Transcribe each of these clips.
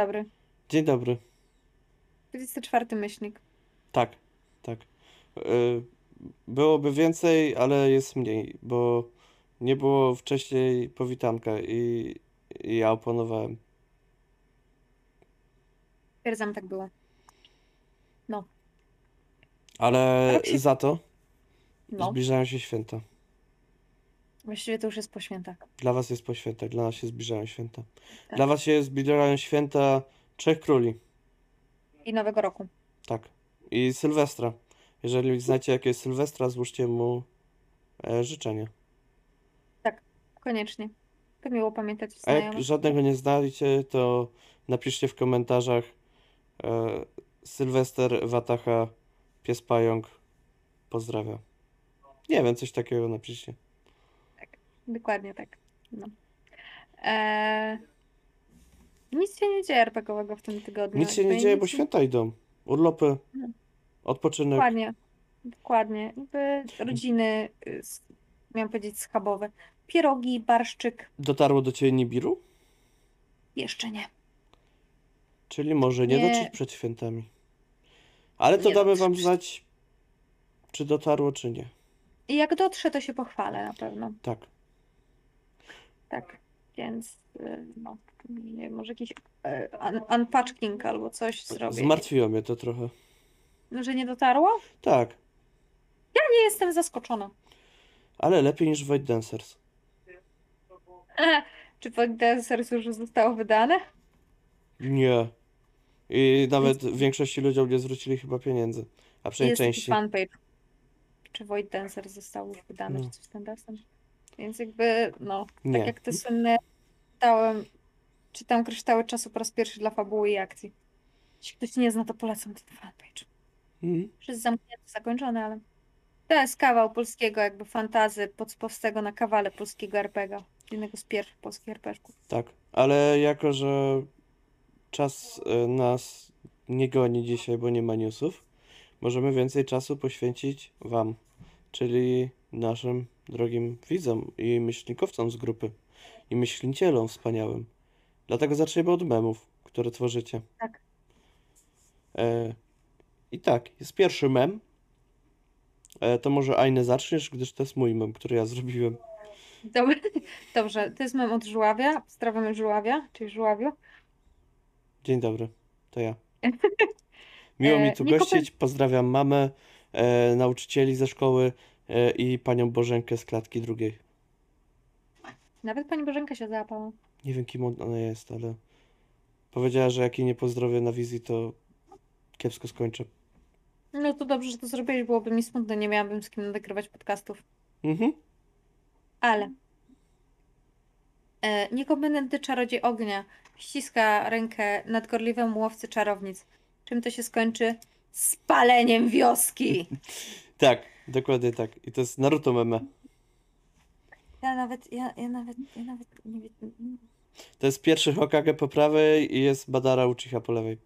dobry. Dzień dobry. 24 myślnik. Tak, tak. Y, Byłoby więcej, ale jest mniej, bo nie było wcześniej powitanka i, i ja oponowałem. Stwierdzam, tak było. No, Ale przy- za to no. zbliżają się święta. Właściwie to już jest po świętach. Dla was jest po świętach, dla nas się zbliżają święta. Tak. Dla was się zbliżają święta Trzech Króli. I Nowego Roku. Tak. I Sylwestra. Jeżeli znacie jakie jest Sylwestra, złóżcie mu e, życzenie. Koniecznie. To miło pamiętać A jak żadnego nie znajdziecie, to napiszcie w komentarzach e, Sylwester Watacha Pies Pająk pozdrawia. Nie wiem, coś takiego napiszcie. Dokładnie tak. No. Eee... Nic się nie dzieje RPGowego w tym tygodniu. Nic się nie dzieje, bo święta idą. Urlopy, Mhm. odpoczynek. Dokładnie. Dokładnie. Jakby rodziny, y, s- miałam powiedzieć, schabowe. Pierogi, barszczyk. Dotarło do ciebie Nibiru? Jeszcze nie. Czyli może nie, Nie. dotrzeć przed świętami. Ale to Nie damy wam przed- znać, czy dotarło, czy nie. I jak dotrze, to się pochwalę na pewno. Tak. Tak. Więc y, no, nie wiem, może jakiś e, un- unpatching albo coś zrobię. Zmartwiło mnie to trochę. No, że nie dotarło? Tak, Nie jestem zaskoczona. ale lepiej niż Void Dancers. E, czy Void Dancers już zostało wydane? Nie. I nawet większości ludziom nie zwrócili chyba pieniędzy. A przynajmniej Jest części. fanpage. Czy Void Dancers został już wydany, No. czy coś tam desem. Więc jakby, no, Nie. tak jak te słynne czytałem, czytam kryształy czasu po raz pierwszy dla fabuły i akcji. Jeśli ktoś nie zna, to polecam ten fanpage. Mhm. Już jest zamknięty, zakończony, ale to jest kawał polskiego jakby fantazy podspowstego na kawale polskiego RPGa. Jednego z pierwszych polskich RPGów. Tak. Ale jako, że czas e, nas nie goni dzisiaj, bo nie ma newsów, możemy więcej czasu poświęcić wam, czyli naszym drogim widzom i myślnikowcom z grupy i myślicielom wspaniałym. Dlatego zaczniemy od memów, które tworzycie. Tak. E, I tak, jest pierwszy mem. E, to może Ajne zaczniesz, gdyż to jest mój mem, który ja zrobiłem. Dobrze, Dobrze, to jest mem od Żuławia. Pozdrawiamy Żuławia, czyli Żuławiu. Dzień dobry, to ja. Miło mi E, tu gościć. Pozdrawiam mamę, e, nauczycieli ze szkoły i panią Bożenkę z klatki drugiej. Nawet pani Bożenka się załapała. Nie wiem, kim ona jest, ale powiedziała, że jak jej nie pozdrowię na wizji, to kiepsko skończę. No to dobrze, że to zrobiłeś, byłoby mi smutno, nie miałabym z kim nagrywać podcastów. Mhm. Ale e, niekompetentny czarodziej ognia ściska rękę nadgorliwemu łowcy czarownic. Czym to się skończy? Spaleniem wioski! Tak, dokładnie tak. I to jest Naruto meme. Ja nawet, ja, ja nawet, ja nawet nie wiem. To jest pierwszy Hokage po prawej i jest Badara Uchiha po lewej.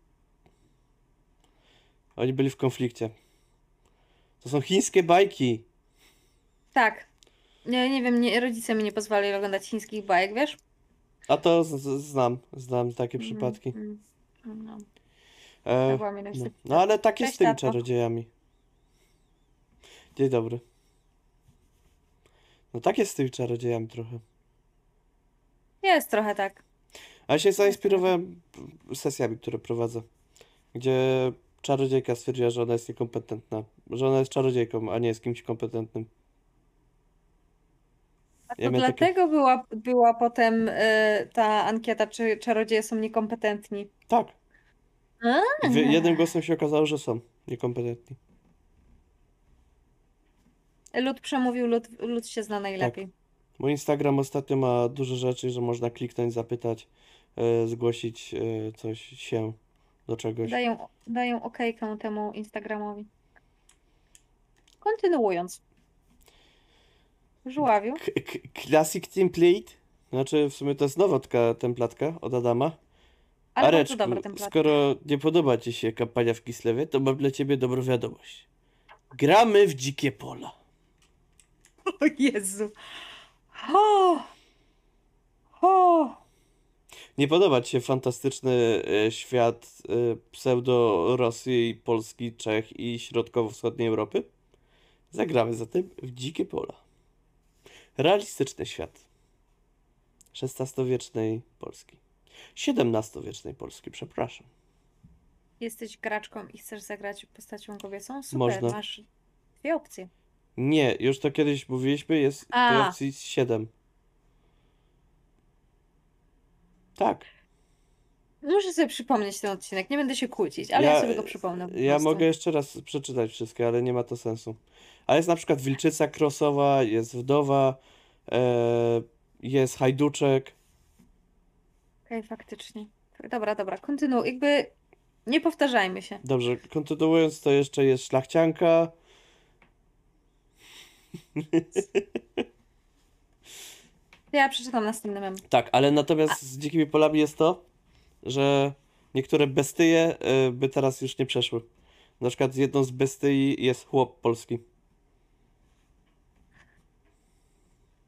Oni byli w konflikcie. To są chińskie bajki. Tak. Nie, nie wiem, nie, rodzice mi nie pozwalali oglądać chińskich bajek, wiesz? A to z, z, znam, znam takie przypadki. mm, No, E, to była mi no. no ale tak jest z tymi czarodziejami. Dzień dobry. No tak jest z tymi czarodziejami trochę. Jest trochę tak. A ja się zainspirowałem sesjami, które prowadzę, gdzie czarodziejka stwierdziła, że ona jest niekompetentna, że ona jest czarodziejką, a nie jest kimś kompetentnym. A to Ja miałem takie- dlatego była, była potem y, ta ankieta, czy czarodzieje są niekompetentni. Tak. A. Jednym głosem się okazało, że są niekompetentni. Lud przemówił, lud, lud się zna najlepiej. Mój Instagram ostatnio ma dużo rzeczy, że można kliknąć, zapytać, e, zgłosić e, coś się do czegoś. Dają, dają okejkę temu Instagramowi. Kontynuując. Żuławiu. K- k- Classic template, znaczy w sumie to jest nowotka templatka od Adama. Ale Areczku, dobra templatka. skoro nie podoba ci się kampania w Kislewie, to mam dla ciebie dobrą wiadomość. Gramy w dzikie pola. O Jezu. O! O! nie podoba ci się fantastyczny e, świat e, pseudo-Rosji, Polski, Czech i środkowo-wschodniej Europy? Zagramy zatem w Dzikie Pola. Realistyczny świat. XVI-wiecznej Polski. XVII-wiecznej Polski, przepraszam. Jesteś graczką i chcesz zagrać postacią kobiecą? Super, Można. masz dwie opcje. Nie, już to kiedyś mówiliśmy, jest A. opcji 7. Tak. Muszę sobie przypomnieć ten odcinek, nie będę się kłócić, ale ja, sobie go przypomnę po Ja prostu. mogę jeszcze raz przeczytać wszystkie, ale nie ma to sensu. A jest na przykład Wilczyca Krosowa, jest Wdowa, e, jest Hajduczek. Okej, faktycznie. Dobra, dobra, kontynuuj. Jakby nie powtarzajmy się. Dobrze, kontynuując, to jeszcze jest Szlachcianka. Ja przeczytam następny mem. Tak, ale natomiast z Dzikimi Polami jest to, że niektóre bestie e, by teraz już nie przeszły. Na przykład jedną z bestyi jest chłop polski.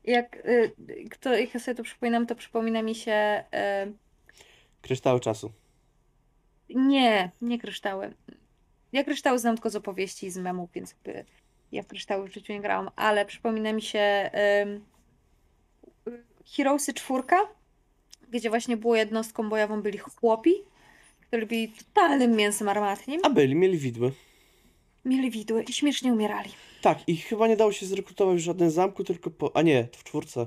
Jak, y, kto, jak ja sobie to przypominam, to przypomina mi się... Y, Kryształy czasu. nie, nie kryształy. Ja kryształy znam tylko z opowieści i z memów, więc jakby ja w kryształy w życiu nie grałam, ale przypomina mi się y, Heroesy czwórka, gdzie właśnie było jednostką bojową byli chłopi, którzy byli totalnym mięsem armatnim, A byli, mieli widły. mieli widły i śmiesznie umierali. Tak, i chyba nie dało się zrekrutować w żadnym zamku, tylko po... A nie, w czwórce.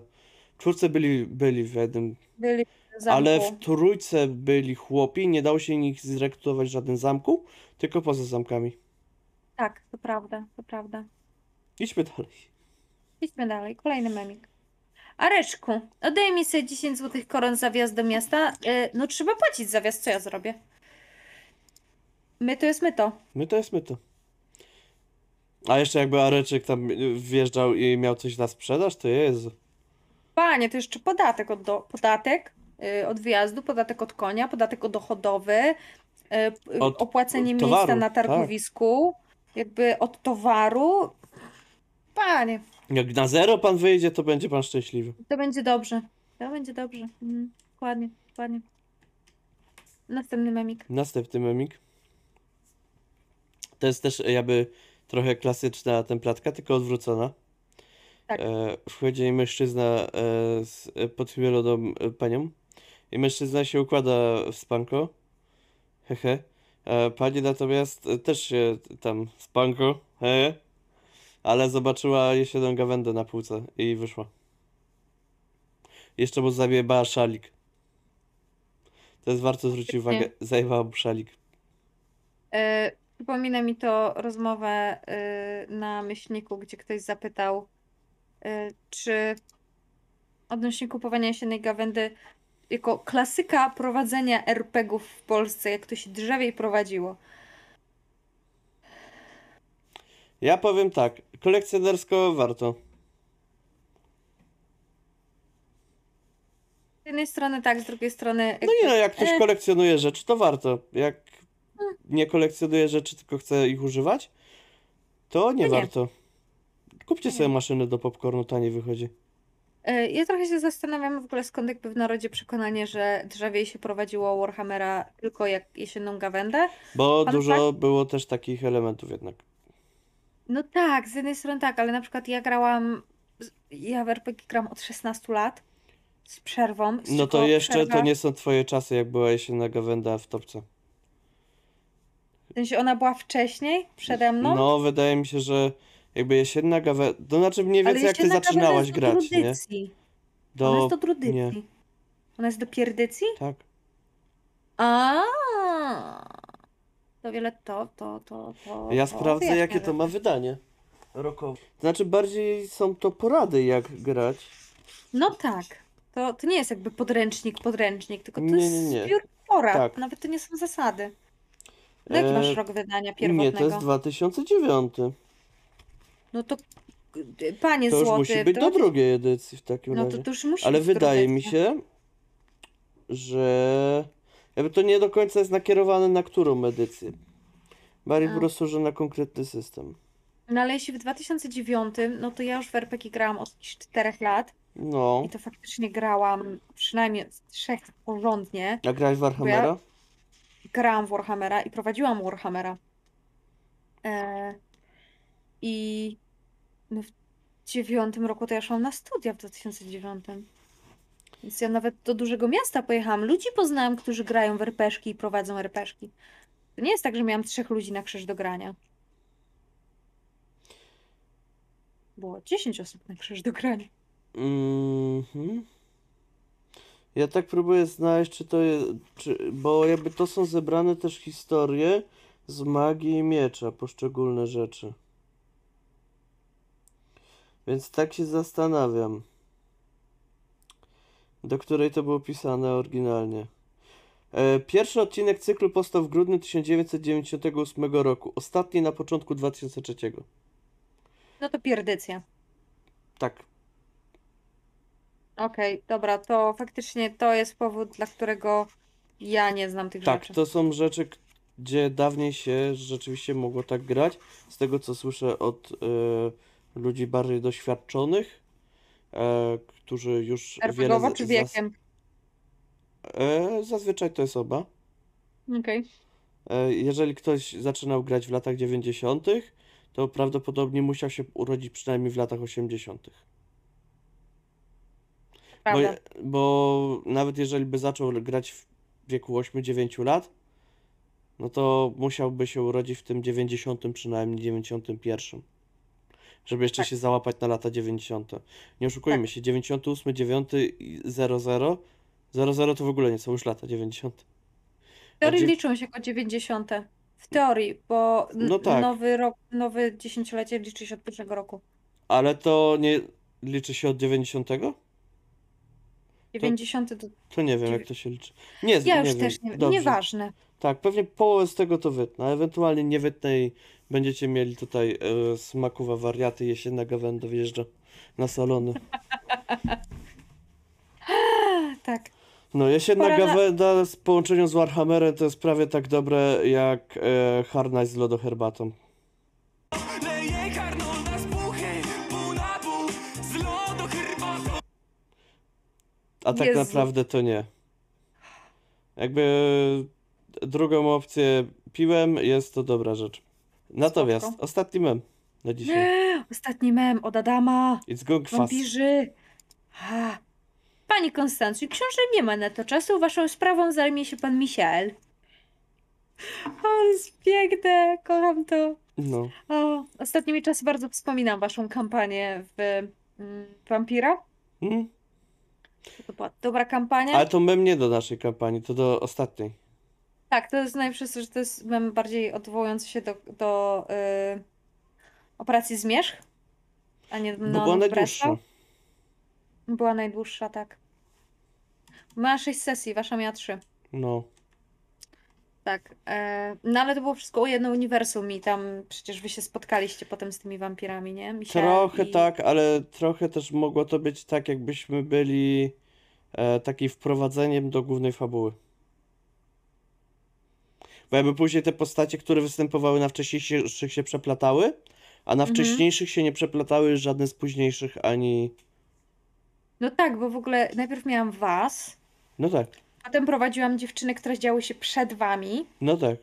W czwórce byli, byli w jednym... Byli w zamku. Ale w trójce byli chłopi, nie dało się ich zrekrutować w żadnym zamku, tylko poza zamkami. Tak, to prawda, to prawda. Idźmy dalej. Idźmy dalej, kolejny memik. Areczku, oddaj mi sobie 10 złotych koron za wjazd do miasta. E, no trzeba płacić za wjazd, co ja zrobię? My to jest my to. My to jest my to. A jeszcze jakby Areczek tam wjeżdżał i miał coś na sprzedaż, to Jezu. Panie, to jeszcze podatek od, do, podatek, y, od wjazdu, podatek od konia, podatek od dochodowy, y, Od opłacenie towaru, miejsca na tak. Jakby od towaru. Panie, Jak na zero pan wyjdzie, to będzie pan szczęśliwy. to będzie dobrze. To będzie dobrze. Mhm. Dokładnie, dokładnie. Następny memik. Następny memik. To jest też jakby trochę klasyczna templatka, tylko odwrócona. Tak. E, wchodzi mężczyzna e, z e, podchmieloną e, panią i mężczyzna się układa w spanko. Hehe. E, pani natomiast e, też się tam spanko. He. Ale zobaczyła jesioną gawędę na półce i wyszła. Jeszcze mu zajebała szalik. To jest warto zwrócić Świetnie. uwagę. Zajebała mu szalik. E, Przypomina mi to rozmowę e, na myślniku, gdzie ktoś zapytał, e, czy odnośnie kupowania jesiennej gawędy jako klasyka prowadzenia RPG-ów w Polsce, jak to się drzewiej prowadziło. Ja powiem tak, kolekcjonersko warto. Z jednej strony tak, z drugiej strony No nie no, jak ktoś E. kolekcjonuje rzeczy, to warto. Jak nie kolekcjonuje rzeczy, tylko chce ich używać, to nie To nie. warto. Kupcie sobie nie. maszyny do popcornu, taniej wychodzi. E, Ja trochę się zastanawiam w ogóle skąd jakby w narodzie przekonanie, że drzewiej się prowadziło Warhammera tylko jak jesienną gawędę. Bo dużo było też takich elementów jednak. No tak, z jednej strony tak, ale na przykład ja grałam, ja w RPG gram od 16 lat z przerwą. z No to jeszcze to przerwa- nie są twoje czasy, jak była jesienna gawenda w topce. W sensie ona była wcześniej, przede mną, No, wydaje mi się, że jakby jesienna gawenda... To znaczy mniej ale więcej jak ty jesienna gawęda zaczynałaś jest do grać, nie? Ona jest do drudycji. nie. Ona jest do pierdycji? Tak. A. To wiele to, to, to, to. Ja to sprawdzę, jakie to ma wydanie rokowe. Znaczy, bardziej są to porady, jak grać. No tak. To, to nie jest jakby podręcznik, podręcznik, tylko to Nie, jest nie, nie. zbiór porad. Tak. Nawet to nie są zasady. No jaki masz E, rok wydania Nie, pierwotnego? to jest 2009. No to y, panie To już złoty, musi być to- do drugiej edycji w takim No razie. to, to już musi Ale być wydaje mi edycji. się, że jakby to nie do końca jest nakierowane na którą edycję. Bardziej po prostu, że na konkretny system. No ale jeśli w 2009, no to ja już w RPG grałam od jakichś 4 lat No. I to faktycznie grałam przynajmniej z trzech porządnie. A grałeś w Warhammera? Grałam w Warhammera i prowadziłam Warhammera. E, I no w dziewiątym roku to ja szłam na studia w 2009. Więc ja nawet do dużego miasta pojechałam. Ludzi poznałam, którzy grają w RPG i prowadzą RPG. To nie jest tak, że miałam trzech ludzi na krzyż do grania. Było 10 osób na krzyż do grania. Mhm. Ja tak próbuję znaleźć, czy to jest, czy, bo jakby to są zebrane też historie z magii i miecza, poszczególne rzeczy. Więc tak się zastanawiam, do której to było pisane oryginalnie. E, Pierwszy odcinek cyklu powstał w grudniu 1998 roku, ostatni na początku 2003. No to pierdycja. Tak, Okej, dobra, to faktycznie to jest powód, dla którego ja nie znam tych Tak, rzeczy. to są rzeczy, gdzie dawniej się rzeczywiście mogło tak grać. Z tego co słyszę od e, ludzi bardziej doświadczonych, e, którzy już wiele RPGowo z- czy wiekiem? e, zazwyczaj to jest oba. Okej. E, jeżeli ktoś zaczynał grać w latach 90., to prawdopodobnie musiał się urodzić przynajmniej w latach 80. Bo, bo nawet jeżeli by zaczął grać w wieku 8-9 lat, no to musiałby się urodzić w tym 90 przynajmniej 91. Żeby jeszcze Tak. się załapać na lata 90. Nie oszukujmy się, 98, 9 i 00. 00 to w ogóle nie są już lata 90. W teorii liczą się jako 90. W teorii, bo No tak. nowy rok, nowy dziesięciolecie liczy się od pierwszego roku. Ale to nie liczy się od 90? 90 to... To nie wiem, jak to się liczy. Nie, Ja nie już wiem. też nie wiem. Nieważne. Tak, pewnie połowę z tego to wytnę, ewentualnie nie wytnę i będziecie mieli tutaj e, smakowe wariaty. Jesienna gawenda wjeżdża na salony. Tak. No, jesienna Pora na- gawenda z połączeniu z Warhammerem to jest prawie tak dobre jak e, Harnaś z lodoherbatą. Leje Arnolda z puchy, pół na pół, z lodu herbatą. A tak Jezu. naprawdę to nie. Jakby drugą opcję piłem, jest to dobra rzecz. Natomiast Spoko. ostatni mem na dzisiaj. Ostatni mem od Adama. It's going fast. Wampirzy. Ha. Pani Konstancjo, książę nie ma na to czasu. Waszą sprawą zajmie się pan Michael. O, jest piękne. Kocham to. No. O, ostatnimi czasy bardzo wspominam waszą kampanię w mm, Vampira. Mm. To była dobra kampania. Ale to mem nie do naszej kampanii, to do ostatniej. Tak, to jest najprzez, że to jest mem bardziej odwołujący się do, do y, operacji Zmierzch, a nie Bo no, była najdłuższa. Była najdłuższa, tak. Miała sześć sesji, wasza miała trzy. No. Tak. E, no ale to było wszystko o jedno uniwersum i tam przecież wy się spotkaliście potem z tymi wampirami, nie? Misia Trochę i... tak, ale trochę też mogło to być tak, jakbyśmy byli e, takim wprowadzeniem do głównej fabuły. Bo jakby później te postacie, które występowały na wcześniejszych się przeplatały, a na Mhm. wcześniejszych się nie przeplatały żadne z późniejszych ani... No tak, bo w ogóle najpierw miałam was, No tak, potem prowadziłam dziewczyny, które działy się przed wami, no tak.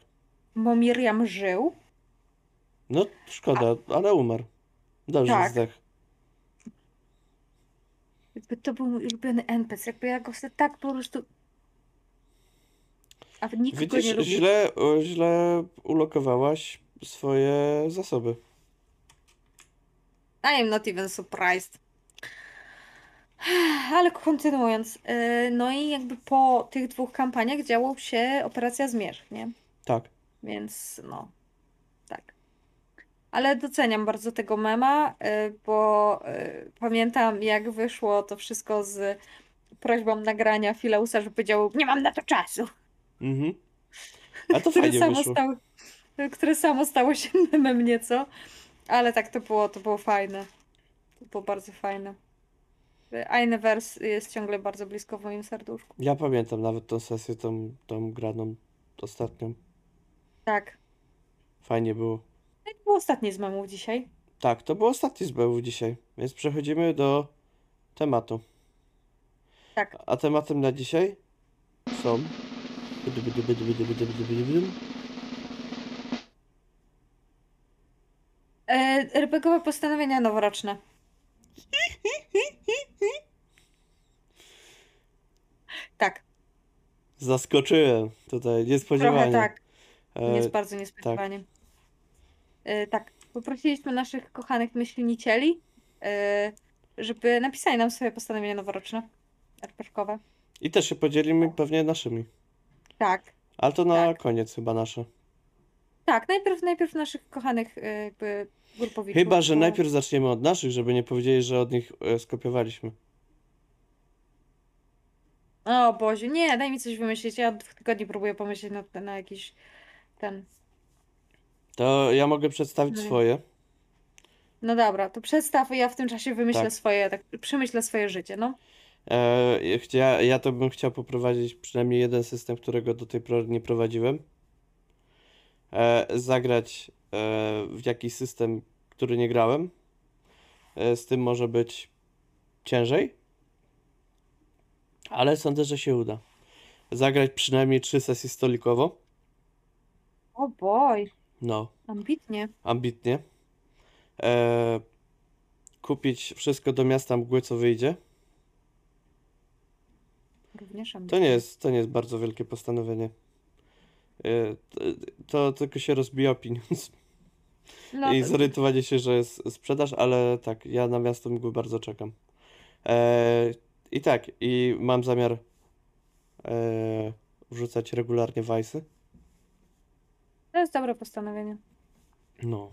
bo Miriam żył. No szkoda, ale umarł. Dobrze Tak. zdech. Jakby to był mój ulubiony NPC, jakby ja go sobie tak po prostu... A nikt go nie Widzisz, lubi. źle, źle ulokowałaś swoje zasoby. I am not even surprised. Ale kontynuując, yy, no i jakby po tych dwóch kampaniach działo się Operacja Zmierzch, nie? Tak. Więc no, tak. Ale doceniam bardzo tego mema, yy, bo yy, pamiętam jak wyszło to wszystko z prośbą nagrania Filausa, że powiedział, nie mam na to czasu. Mhm. A to Które fajnie samo wyszło. stało, które samo stało się memem nieco. Ale tak to było, to było fajne. To było bardzo fajne. Ainevers jest ciągle bardzo blisko w moim serduszku. Ja pamiętam nawet tą sesję, tą, tą graną ostatnią. Tak. Fajnie było. No to był ostatni z memów dzisiaj. Tak, to był ostatni z bełów dzisiaj, więc przechodzimy do tematu. Tak. A tematem na dzisiaj są. E, RPGowe postanowienia noworoczne. Tak, Zaskoczyłem tutaj trochę niespodziewanie. tak. E, Jest bardzo niespodziewanie. E, tak, poprosiliśmy naszych kochanych myślnicieli, e, żeby napisali nam swoje postanowienia noworoczne, RPGowe. I też się podzielimy pewnie naszymi. Tak, Ale to na Tak. koniec chyba nasze. tak, najpierw, najpierw naszych kochanych e, jakby grupowiczów. Chyba, że bo- najpierw zaczniemy od naszych, żeby nie powiedzieli, że od nich e, skopiowaliśmy. O Boże, nie, daj mi coś wymyślić. Ja od dwóch tygodni próbuję pomyśleć na, na jakiś ten. To ja mogę przedstawić No. swoje. No dobra, to przedstaw, ja w tym czasie wymyślę Tak. swoje, tak przemyślę swoje życie, no. E, chcia, ja to bym chciał poprowadzić przynajmniej jeden system, którego do tej pory nie prowadziłem. E, zagrać e, w jakiś system, który nie grałem. Z tym może być ciężej. Ale sądzę, że się uda. Zagrać przynajmniej trzy sesje stolikowo. O boj, No, ambitnie. ambitnie. Kupić wszystko do miasta mgły, co wyjdzie. Również To ambitnie. nie jest, to nie jest bardzo wielkie postanowienie. E, To, to tylko się rozbija pieniądz No, i to- zorientowanie się, że jest sprzedaż, ale tak, ja na miasto mgły bardzo czekam. E, I tak, i mam zamiar e, wrzucać regularnie wajsy. to jest dobre postanowienie. No.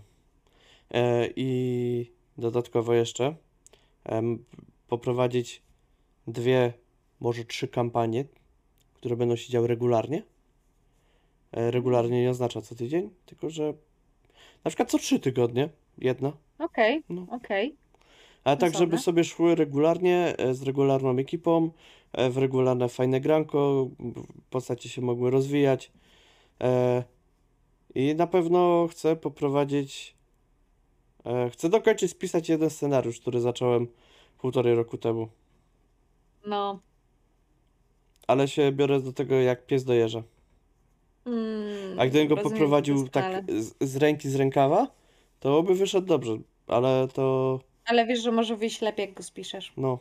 E, I dodatkowo jeszcze em, poprowadzić dwie, może trzy kampanie, które będą się działy regularnie. E, regularnie nie oznacza co tydzień, tylko że na przykład co trzy tygodnie jedna. Okej, No. okej. Ale tak, żeby sobie szły regularnie, e, z regularną ekipą, e, w regularne fajne granko, postacie się mogły rozwijać. I na pewno chcę poprowadzić, chcę dokończyć spisać jeden scenariusz, który zacząłem półtorej roku temu. No. Ale się biorę do tego jak pies do jeża. Mm, A gdybym go rozumiem poprowadził doskonale. tak z, z ręki, z rękawa, to by wyszedł dobrze, ale to... Ale wiesz, że może wyjść lepiej, jak go spiszesz. No.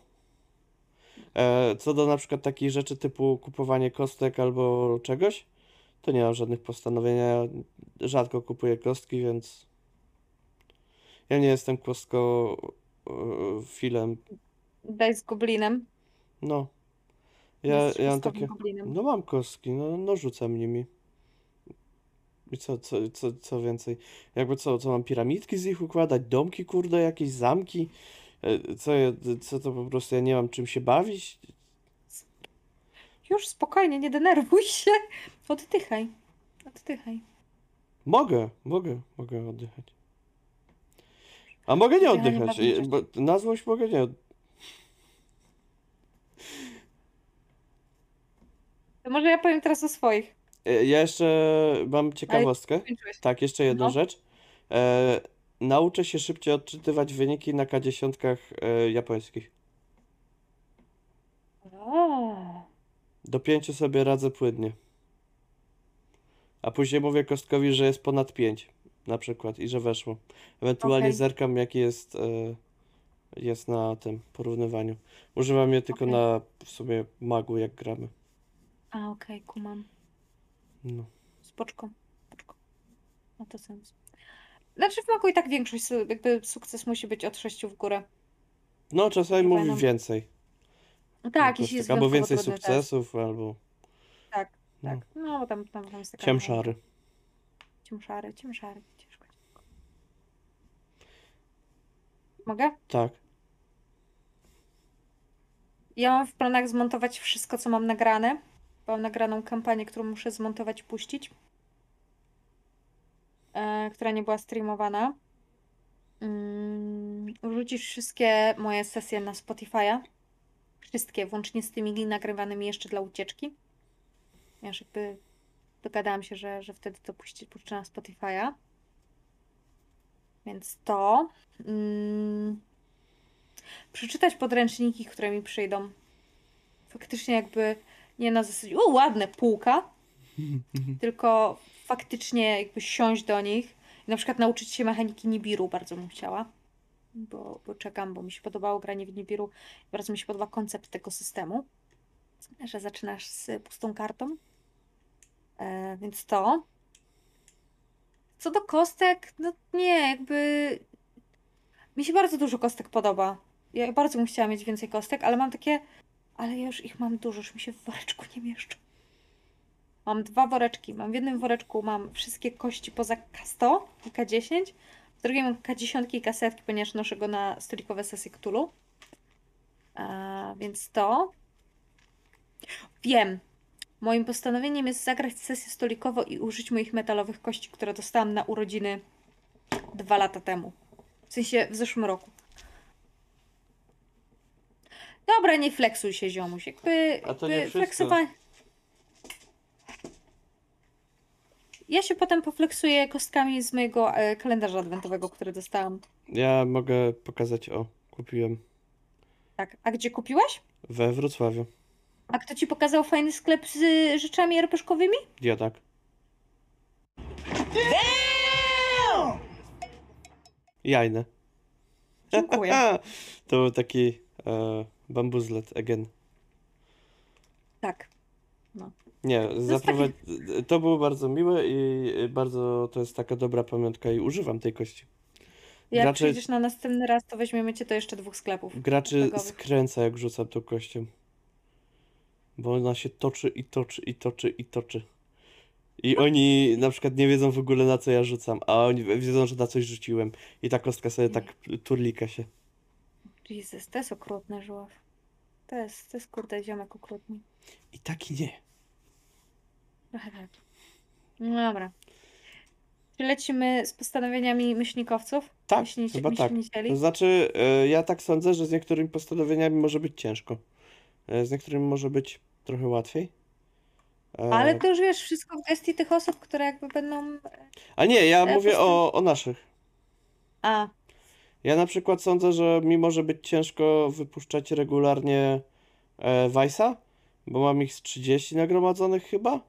E, co do na przykład takich rzeczy typu kupowanie kostek albo czegoś, to nie mam żadnych postanowień. Ja rzadko kupuję kostki, więc ja nie jestem kostko e, filem. Daj z goblinem. No. Ja, ja mam takie. goblinem. No mam kostki, no, no rzucam nimi. I co, co, co, co więcej? Jakby co, co mam piramidki z nich układać, domki kurde, jakieś zamki? E, Co, co to po prostu ja nie mam czym się bawić? Już spokojnie, nie denerwuj się. Oddychaj. Oddychaj. Mogę, mogę, mogę oddychać. A mogę nie oddychać, bo na złość mogę nie od... To może ja powiem teraz o swoich. E, Ja jeszcze mam ciekawostkę. Skończyłeś. Tak, jeszcze jedną No. rzecz. E, nauczę się szybciej odczytywać wyniki na K10 e, japońskich. O, Do pięciu sobie radzę płynnie. A później mówię kostkowi, że jest ponad 5 na przykład i że weszło. Ewentualnie Okej. zerkam jaki jest, e, jest na tym porównywaniu. Używam je tylko Okej. na w sumie magu jak gramy. A, okej, kumam. No. Spoczko. Spoczko. Ma to sens. Znaczy w maku i tak większość, su- jakby sukces musi być od 6 w górę. No czasami Chyba mówi nam- więcej. No tak, jeśli jest prostu. Albo wyjątkowo więcej trudny test. sukcesów, albo Tak, no, tak. No, tam, tam, tam jest taka... ciemszary. Ciemszary, ciemszary. Ciężko. Mogę? Tak. Ja mam w planach zmontować wszystko, co mam nagrane. Mam nagraną kampanię, którą muszę zmontować puścić. E, która nie była streamowana. Mm, wrzucisz wszystkie moje sesje na Spotify'a. Wszystkie, włącznie z tymi nagrywanymi jeszcze dla ucieczki. Ja już jakby dogadałam się, że, że wtedy to puści, puszczę na Spotify'a. Więc to. Mm, przeczytać podręczniki, które mi przyjdą. Faktycznie jakby nie na zasadzie, o ładne, półka, tylko faktycznie jakby siąść do nich i na przykład nauczyć się mechaniki Nibiru bardzo bym chciała, bo, bo czekam, bo mi się podobało granie w Nibiru, bardzo mi się podoba koncept tego systemu, że zaczynasz z pustą kartą, e, więc to. Co do kostek, no nie, jakby mi się bardzo dużo kostek podoba. Ja bardzo bym chciała mieć więcej kostek, ale mam takie, ale ja już ich mam dużo, już mi się w woreczku nie mieszczą. Mam dwa woreczki. Mam w jednym woreczku mam wszystkie kości poza K100 i K10. W drugim mam K10 i K100, ponieważ noszę go na stolikowe sesje Cthulhu. A, więc to. Wiem. Moim postanowieniem jest zagrać sesję stolikową i użyć moich metalowych kości, które dostałam na urodziny dwa lata temu. W sensie w zeszłym roku. Dobra, nie flexuj się, ziomuś. Jakby, A to nie wszystko. flexowa- Ja się potem poflexuję kostkami z mojego e, kalendarza adwentowego, który dostałam. Ja mogę pokazać, o, kupiłem Tak. A gdzie kupiłeś? we Wrocławiu. A kto ci pokazał fajny sklep z y, rzeczami RPG-owymi? Ja tak. Jajne. Dziękuję. To był taki e, bambuzlet again. Tak. Nie, jest zaprowadzi... to było bardzo miłe i bardzo to jest taka dobra pamiątka i używam tej kości. Jak Gracze- przyjdziesz na następny raz, to weźmiemy cię do jeszcze dwóch sklepów. Graczy RPGowych. skręca jak rzucam tą kością. Bo ona się toczy i toczy i toczy i toczy. I oni na przykład nie wiedzą w ogóle na co ja rzucam, a oni wiedzą, że na coś rzuciłem. I ta kostka sobie tak turlika się. Jezus, to jest okrutny żuław. To jest, to jest kurde ziomek okrutny. I taki nie. Trochę tak. No dobra. Czy lecimy z postanowieniami myślnikowców? Tak, Myślnici- chyba tak. To znaczy, e, ja tak sądzę, że z niektórymi postanowieniami może być ciężko. E, Z niektórymi może być trochę łatwiej. E, Ale to już wiesz, wszystko w gestii tych osób, które jakby będą... A nie, ja mówię posta- o, o naszych. A, Ja na przykład sądzę, że mi może być ciężko wypuszczać regularnie e, Vice'a, bo mam ich z 30 nagromadzonych chyba.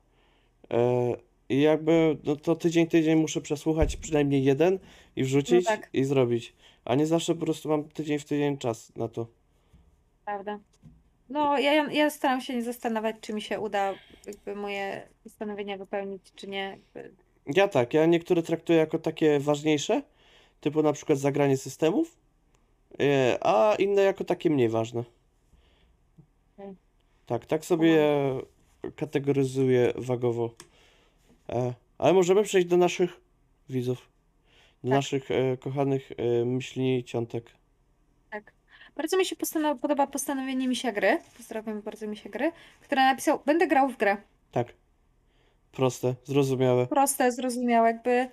E, I jakby, no to tydzień, tydzień muszę przesłuchać przynajmniej jeden i wrzucić No tak. i zrobić. A nie zawsze po prostu mam tydzień w tydzień czas na to. prawda. No, ja, ja staram się nie zastanawiać, czy mi się uda jakby moje postanowienia wypełnić, czy nie. Ja tak, ja niektóre traktuję jako takie ważniejsze, typu na przykład zagranie systemów, e, a inne jako takie mniej ważne. Okej. Tak, tak sobie kategoryzuję wagowo. E, ale możemy przejść do naszych widzów, do Tak. naszych e, kochanych myśli ciątek. Tak. Bardzo mi się postanow- podoba postanowienie Misia Gry. Pozdrawiam bardzo Misia Gry, która napisał, będę grał w grę. Tak. Proste, zrozumiałe. Proste, zrozumiałe, jakby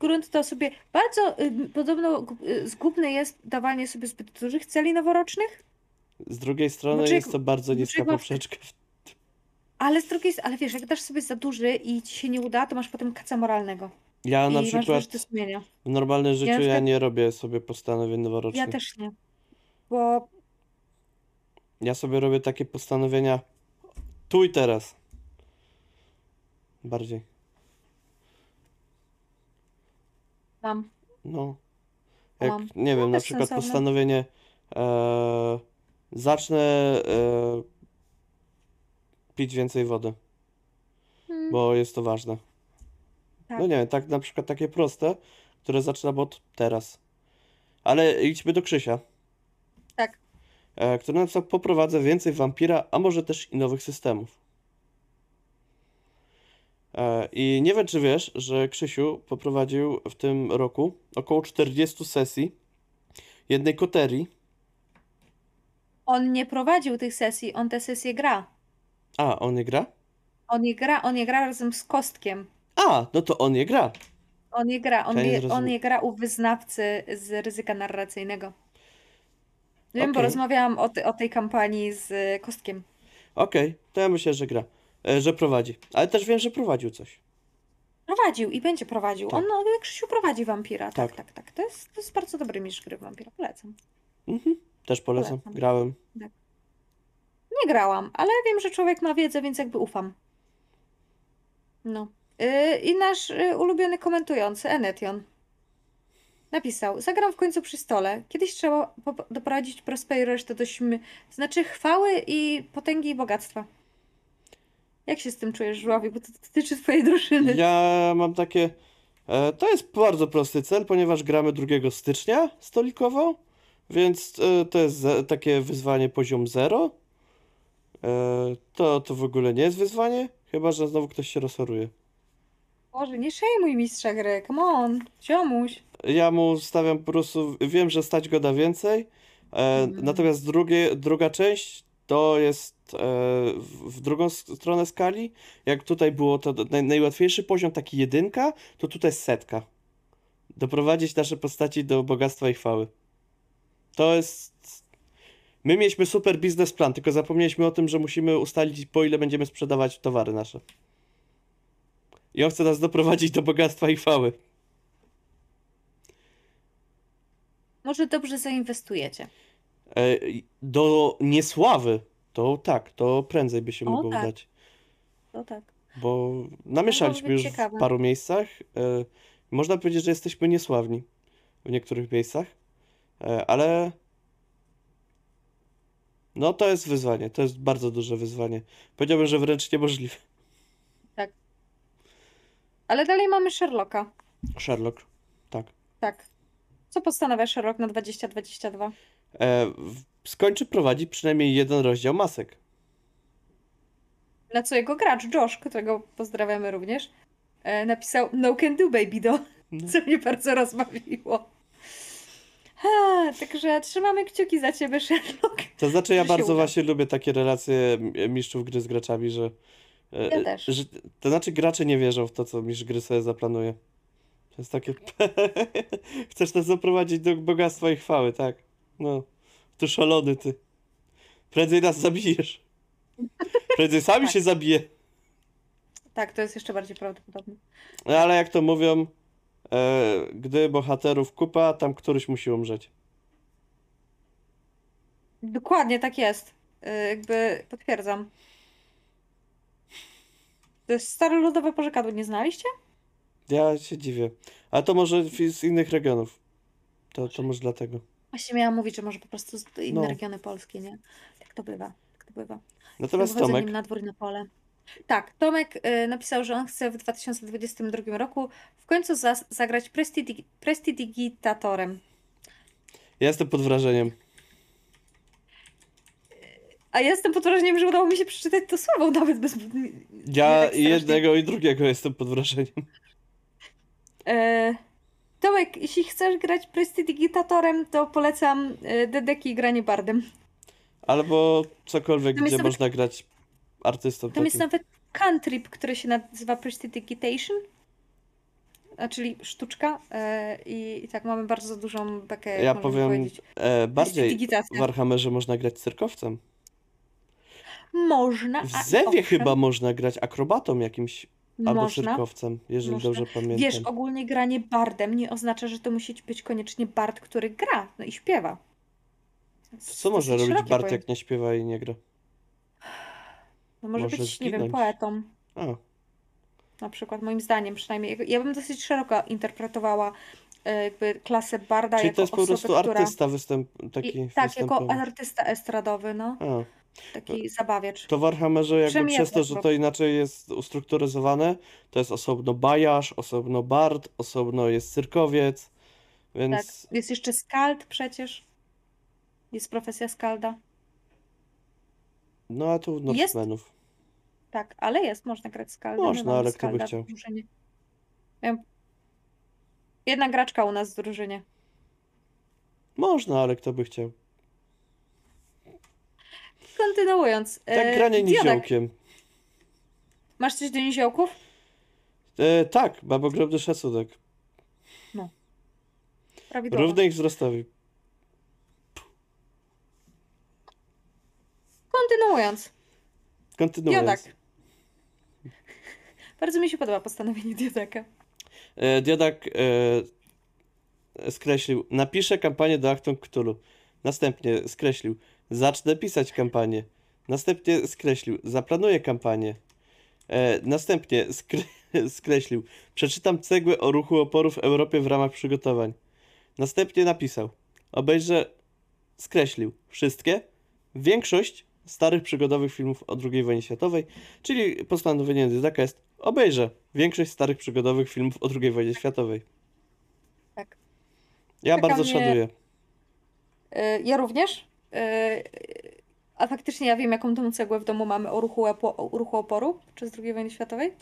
grunt to sobie bardzo y, podobno y, zgubne jest dawanie sobie zbyt dużych celi noworocznych, Z drugiej strony jest to bardzo niska poprzeczka. ale z drugiej strony, ale wiesz, jak dasz sobie za duży i ci się nie uda, to masz potem kaca moralnego Ja na i masz przykład w normalnym życiu ja przykład- nie robię sobie postanowień Ja noworocznych. też nie, bo Ja sobie robię takie postanowienia tu i teraz. Bardziej. Mam. No. Jak, Mam. nie wiem, na przykład bezsensowne. postanowienie e, zacznę e, pić więcej wody, Mm, bo jest to ważne. tak. No nie wiem, tak na przykład takie proste, które zaczynam od teraz. Ale idźmy do Krzysia, Tak. e, który napisał poprowadzę więcej wampira, a może też i nowych systemów. E, I nie wiem, czy wiesz, że Krzysiu poprowadził w tym roku około 40 sesji jednej koterii. On nie prowadził tych sesji, on te sesje gra. A, on je gra? On je gra, on je gra razem z Kostkiem. A, no to on je gra. On je gra, on je, on je gra u wyznawcy z ryzyka narracyjnego. Wiem, bo Okej. rozmawiałam o, o tej kampanii z Kostkiem. Okej, to ja myślę, że gra. E, że prowadzi. Ale też wiem, że prowadził coś. Prowadził i będzie prowadził. Tak. On, no, Krzysiu prowadzi wampira. Tak, Tak. tak, tak. To, jest, to jest bardzo dobry mistrz gry wampira. Polecam. Mhm. Też polecam. Polecam. Grałem. Nie grałam, ale wiem, że człowiek ma wiedzę, więc jakby ufam. No. Yy, I nasz yy, ulubiony komentujący, Enetion, napisał: Zagram w końcu przy stole. Kiedyś trzeba doprowadzić Prospero resztę do śmy, znaczy chwały i potęgi i bogactwa. Jak się z tym czujesz, Żławi? Bo to dotyczy twojej drużyny. Ja mam takie. E, to jest bardzo prosty cel, ponieważ gramy 2 stycznia stolikowo, więc e, to jest takie wyzwanie poziom 0. E, to, to w ogóle nie jest wyzwanie, chyba że znowu ktoś się rozchoruje. Boże, nie szejmuj mistrza gry, come on, ziomuś. Ja mu stawiam po prostu, wiem, że stać go na więcej, e, Mhm. natomiast drugie, druga część to jest e, w, drugą stronę skali. Jak tutaj było to naj, najłatwiejszy poziom, taki jedynka, to tutaj jest setka. Doprowadzić nasze postaci do bogactwa i chwały. To jest... My mieliśmy super biznesplan, tylko zapomnieliśmy o tym, że musimy ustalić, po ile będziemy sprzedawać towary nasze. I on chce nas doprowadzić do bogactwa i chwały. Może dobrze zainwestujecie. E, Do niesławy, to tak, to prędzej by się O, mogło tak. udać. To tak. Bo namieszaliśmy już ciekawe. w paru miejscach. e, Można powiedzieć, że jesteśmy niesławni w niektórych miejscach, e, ale no to jest wyzwanie, to jest bardzo duże wyzwanie. Powiedziałbym, że wręcz niemożliwe. Ale dalej mamy Sherlocka. Sherlock, tak. Tak. Co postanawia Sherlock na 2022? E, Skończy prowadzić przynajmniej jeden rozdział masek. Na co jego gracz, Josh, którego pozdrawiamy również, e, napisał No can do, baby do, No. co mnie bardzo rozbawiło. Ha, także trzymamy kciuki za ciebie, Sherlock. To znaczy, ja bardzo właśnie lubię takie relacje mistrzów gry z graczami, że, e, Ja też. że to znaczy gracze nie wierzą w to, co mistrz gry sobie zaplanuje. To jest takie chcesz nas zaprowadzić do bogactwa i chwały, tak? No, ty szalony ty. Prędzej nas zabijesz. Prędzej sami Tak. się zabije. Tak, to jest jeszcze bardziej prawdopodobne. No, ale jak to mówią, e, gdy bohaterów kupa, tam któryś musi umrzeć. Dokładnie tak jest. E, jakby potwierdzam. To jest stare ludowe porzekadło, nie znaliście? Ja się dziwię. Ale to może w- z innych regionów. To, to może dlatego. Właśnie miałam mówić, że może po prostu z inne No. regiony polskie, nie? Tak to bywa. Tak to bywa. Natomiast Z tym wychodzeniem Tomek, na dwór i na pole. Tak, Tomek y, napisał, że on chce w 2022 roku w końcu zas- zagrać prestidigi- prestidigitatorem. ja jestem pod wrażeniem. A ja jestem pod wrażeniem, że udało mi się przeczytać to słowo nawet bez... nie Ja tak strasznie. jednego i drugiego jestem pod wrażeniem. E, Tomek, jeśli chcesz grać prestidigitatorem, to polecam e, Dedeki i granie bardem. Albo cokolwiek, Tam jest gdzie nawet- można grać artystą Tam jest takim. nawet cantrip, który się nazywa prestidigitation, a czyli sztuczka e, i, i tak mamy bardzo dużą bekę, Ja powiem, e, bardziej w Warhammerze można grać cyrkowcem. Można, W Zewie chyba można grać akrobatą jakimś, albo można. jeżeli Można. dobrze pamiętam. Wiesz, ogólnie granie bardem nie oznacza, że to musi być koniecznie bard, który gra, no i śpiewa. To co może Dosyć robić pojęcie. jak nie śpiewa i nie gra? No może, może być, nie wiem, zginąć? poetą. A, Na przykład, moim zdaniem przynajmniej. Ja bym dosyć szeroko interpretowała e, jakby klasę barda czyli jako to jest po osobę, prostu która... artysta występ, taki I, tak, jako występowy. artysta estradowy, no. A, Taki zabawiacz. to w Warhammerze jakby przez to, że to inaczej jest ustrukturyzowane, to jest osobno bajarz, osobno bard, osobno jest cyrkowiec, Tak. więc Jest jeszcze skald przecież. Jest profesja skalda. no a tu Jest? Norsemenów. Tak, ale jest, można grać skalda. Można, mamy ale kto by skalda w chciał? drużynie. Jedna graczka u nas w drużynie. Można, ale kto by chciał. Kontynuując. Tak e, granie Diodak, niziołkiem. Masz coś do niziołków? E, tak, babogrobny szacunek. Prawidłowo. Równy ich wzrostowi. Kontynuując. Kontynuując. Diodak. Bardzo mi się podoba postanowienie Diodaka. E, Diodak e, skreślił, napiszę kampanię do Achtung Cthulhu. Następnie skreślił. Zacznę pisać kampanię. Następnie skreślił. Zaplanuję kampanię. E, następnie skre skreślił. Przeczytam cegłę o ruchu oporu w Europie w ramach przygotowań. Następnie napisał. Obejrzę. Skreślił. Wszystkie. Większość starych przygodowych filmów o II wojnie światowej, czyli postanowienie Jędrzyka jest obejrzę większość starych przygodowych filmów o II wojnie światowej. Tak. Ja Czeka bardzo mnie- szanuję. Y, Ja również. Y, A faktycznie ja wiem, jaką tą cegłę w domu mamy o ruchu, o ruchu oporu podczas II wojny światowej.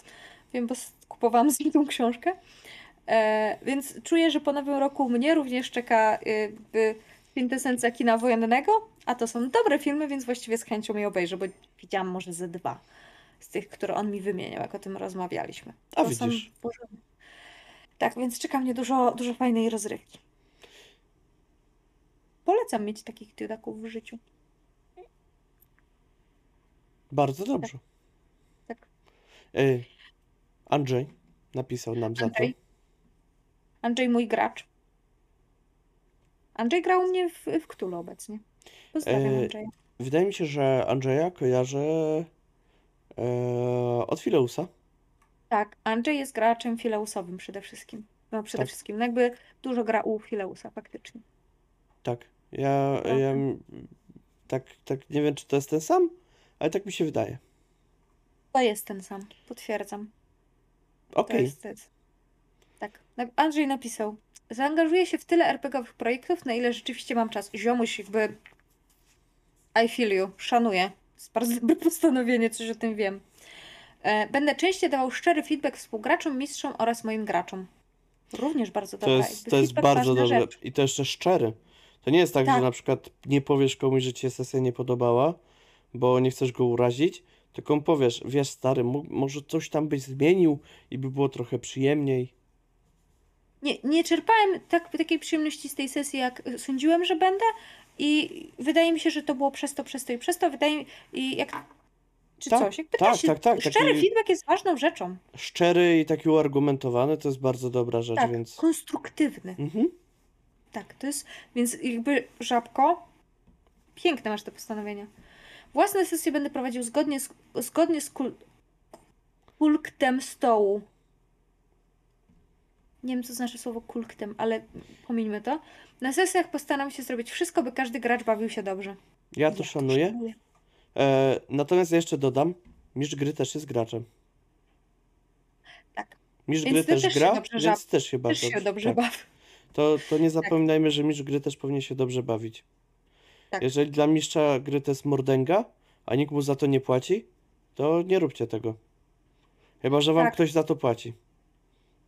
Wiem, bo kupowałam z nim tą książkę. E, Więc czuję, że po nowym roku mnie również czeka y, jakby kwintesencja kina wojennego, a to są dobre filmy, więc właściwie z chęcią je obejrzę, bo widziałam może ze dwa z tych, które on mi wymieniał, jak o tym rozmawialiśmy. A To są widzisz. porządne. Tak, więc czeka mnie dużo, dużo fajnej rozrywki. Polecam mieć takich tydaków w życiu. Bardzo dobrze. Tak. E, Andrzej napisał nam za to. Andrzej. Andrzej, mój gracz. Andrzej grał u mnie w, w Cthulhu obecnie. Pozdrawiam E, Andrzeja. Wydaje mi się, że Andrzeja kojarzę e, od Fileusa. Tak, Andrzej jest graczem fileusowym przede wszystkim. No przede Tak. wszystkim, no jakby dużo gra u Fileusa faktycznie. Tak. Ja, Prawda? ja tak, tak nie wiem, czy to jest ten sam, ale tak mi się wydaje. To jest ten sam, potwierdzam. To Okej. to jest. Tak. Andrzej napisał. Zaangażuję się w tyle RPGowych projektów, na ile rzeczywiście mam czas. Ziomuś jakby I feel you, szanuję. To jest bardzo dobre postanowienie, coś o tym wiem. E, Będę częściej dawał szczery feedback współgraczom, mistrzom oraz moim graczom. Również bardzo To dobra. jest, to jest bardzo dobre. rzecz. I to jeszcze szczery. To nie jest tak, że Tak. na przykład nie powiesz komuś, że ci się sesja nie podobała, bo nie chcesz go urazić, tylko mu powiesz, wiesz stary, mo- może coś tam byś zmienił i by było trochę przyjemniej. Nie, nie czerpałem tak, takiej przyjemności z tej sesji, jak sądziłem, że będę i wydaje mi się, że to było przez to, przez to i przez to. Wydaje mi i jak czy Tak, coś. Jakby tak, się- tak, tak, Szczery taki- feedback jest ważną rzeczą. Szczery i taki uargumentowany to jest bardzo dobra rzecz, Tak, więc... konstruktywny. Mhm. Tak, to jest, więc jakby żabko, piękne masz te postanowienia. Własne sesje będę prowadził zgodnie z, zgodnie z kul, kulktem stołu. Nie wiem, co znaczy słowo kulktem, ale pomińmy to. Na sesjach postaram się zrobić wszystko, by każdy gracz bawił się dobrze. Ja to szanuję. E, natomiast ja jeszcze dodam, mistrz gry też jest graczem. Tak. Mistrz gry też też gra, dobrze więc żab- też się bardzo Też się dobrze tak. baw. To, to nie zapominajmy, że mistrz gry też powinien się dobrze bawić. Tak. Jeżeli dla mistrza gry to jest mordęga, a nikt mu za to nie płaci, to nie róbcie tego. Chyba, że wam Tak. ktoś za to płaci. To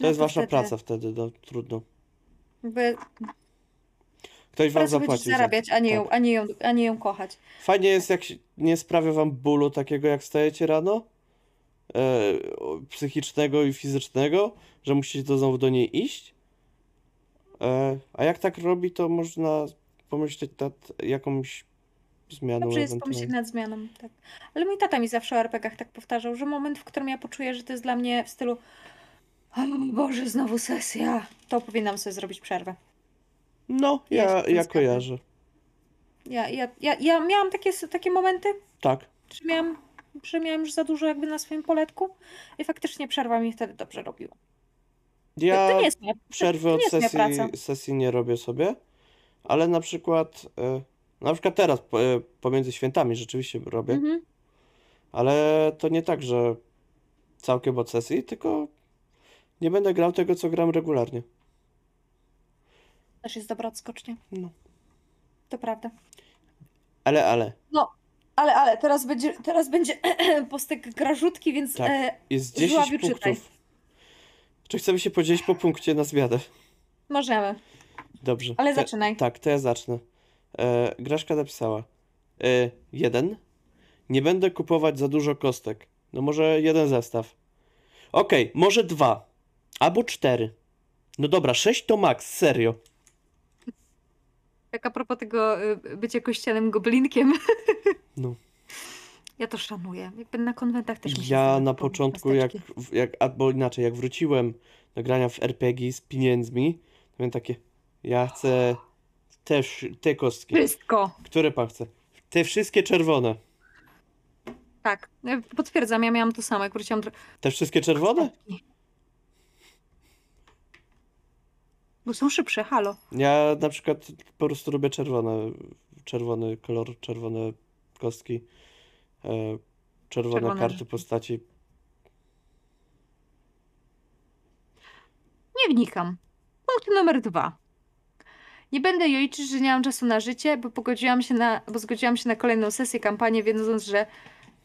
No jest wasza praca wtedy, no trudno. Jakby Ktoś wam pracę będziesz zapłacił za to. zarabiać, a nie, ją, Tak. a, nie ją, a nie ją kochać. Fajnie jest, jak się- nie sprawia wam bólu takiego, jak stajecie rano, e, o- psychicznego i fizycznego, że musicie to znowu do niej iść. E, a jak tak robi, to można pomyśleć nad jakąś zmianą Dobrze jest pomyśleć nad zmianą, tak. Ale mój tata mi zawsze o RPG-ach tak powtarzał, że moment, w którym ja poczuję, że to jest dla mnie w stylu o Boże, znowu sesja, to powinnam sobie zrobić przerwę. No, Ja ja, ja kojarzę. Ja, ja, ja, ja miałam takie, takie momenty, Tak. że miałam, że miałam już za dużo jakby na swoim poletku i faktycznie przerwa mi wtedy dobrze robiła. To, Ja to nie jest moja, przerwy to od jest moja sesji, sesji nie robię sobie, ale na przykład, e, na przykład teraz e, pomiędzy świętami rzeczywiście robię, Mhm. ale to nie tak, że całkiem od sesji, tylko nie będę grał tego, co gram regularnie. Też jest dobra odskocznia. No. To prawda. Ale, ale, Ale, ale, teraz będzie, teraz będzie postek grażutki, więc Tak. e, jest 10 Żuławiu, czytaj. Czy chcemy się podzielić po punkcie na zmianę? możemy. Dobrze. Ale to- zaczynaj. Tak, to ja zacznę. E, Graszka napisała. E, jeden. Nie będę kupować za dużo kostek. No może jeden zestaw. Okej, może dwa. Albo cztery. No dobra, sześć to max, serio. Tak a propos tego y, bycia kościelnym goblinkiem. No. Ja to szanuję. Jakby na konwentach też mi się Ja zdarza na początku, jak, jak, albo inaczej, jak wróciłem do grania w RPG z pieniędzmi, to miałem takie, ja chcę Te, wsz- te kostki. Wszystko. Które pan chce? Te wszystkie czerwone. Tak, ja potwierdzam, ja miałam to samo, jak wróciłam do... Te wszystkie czerwone? Bo są szybsze, halo. Ja na przykład po prostu lubię czerwone. Czerwony kolor, czerwone kostki. E, czerwone Czerwone karty rzeczy. postaci. Nie wnikam. Punkt numer dwa. Nie będę jojczyć, że nie mam czasu na życie, bo pogodziłam się na, bo zgodziłam się na kolejną sesję, kampanię, wiedząc, że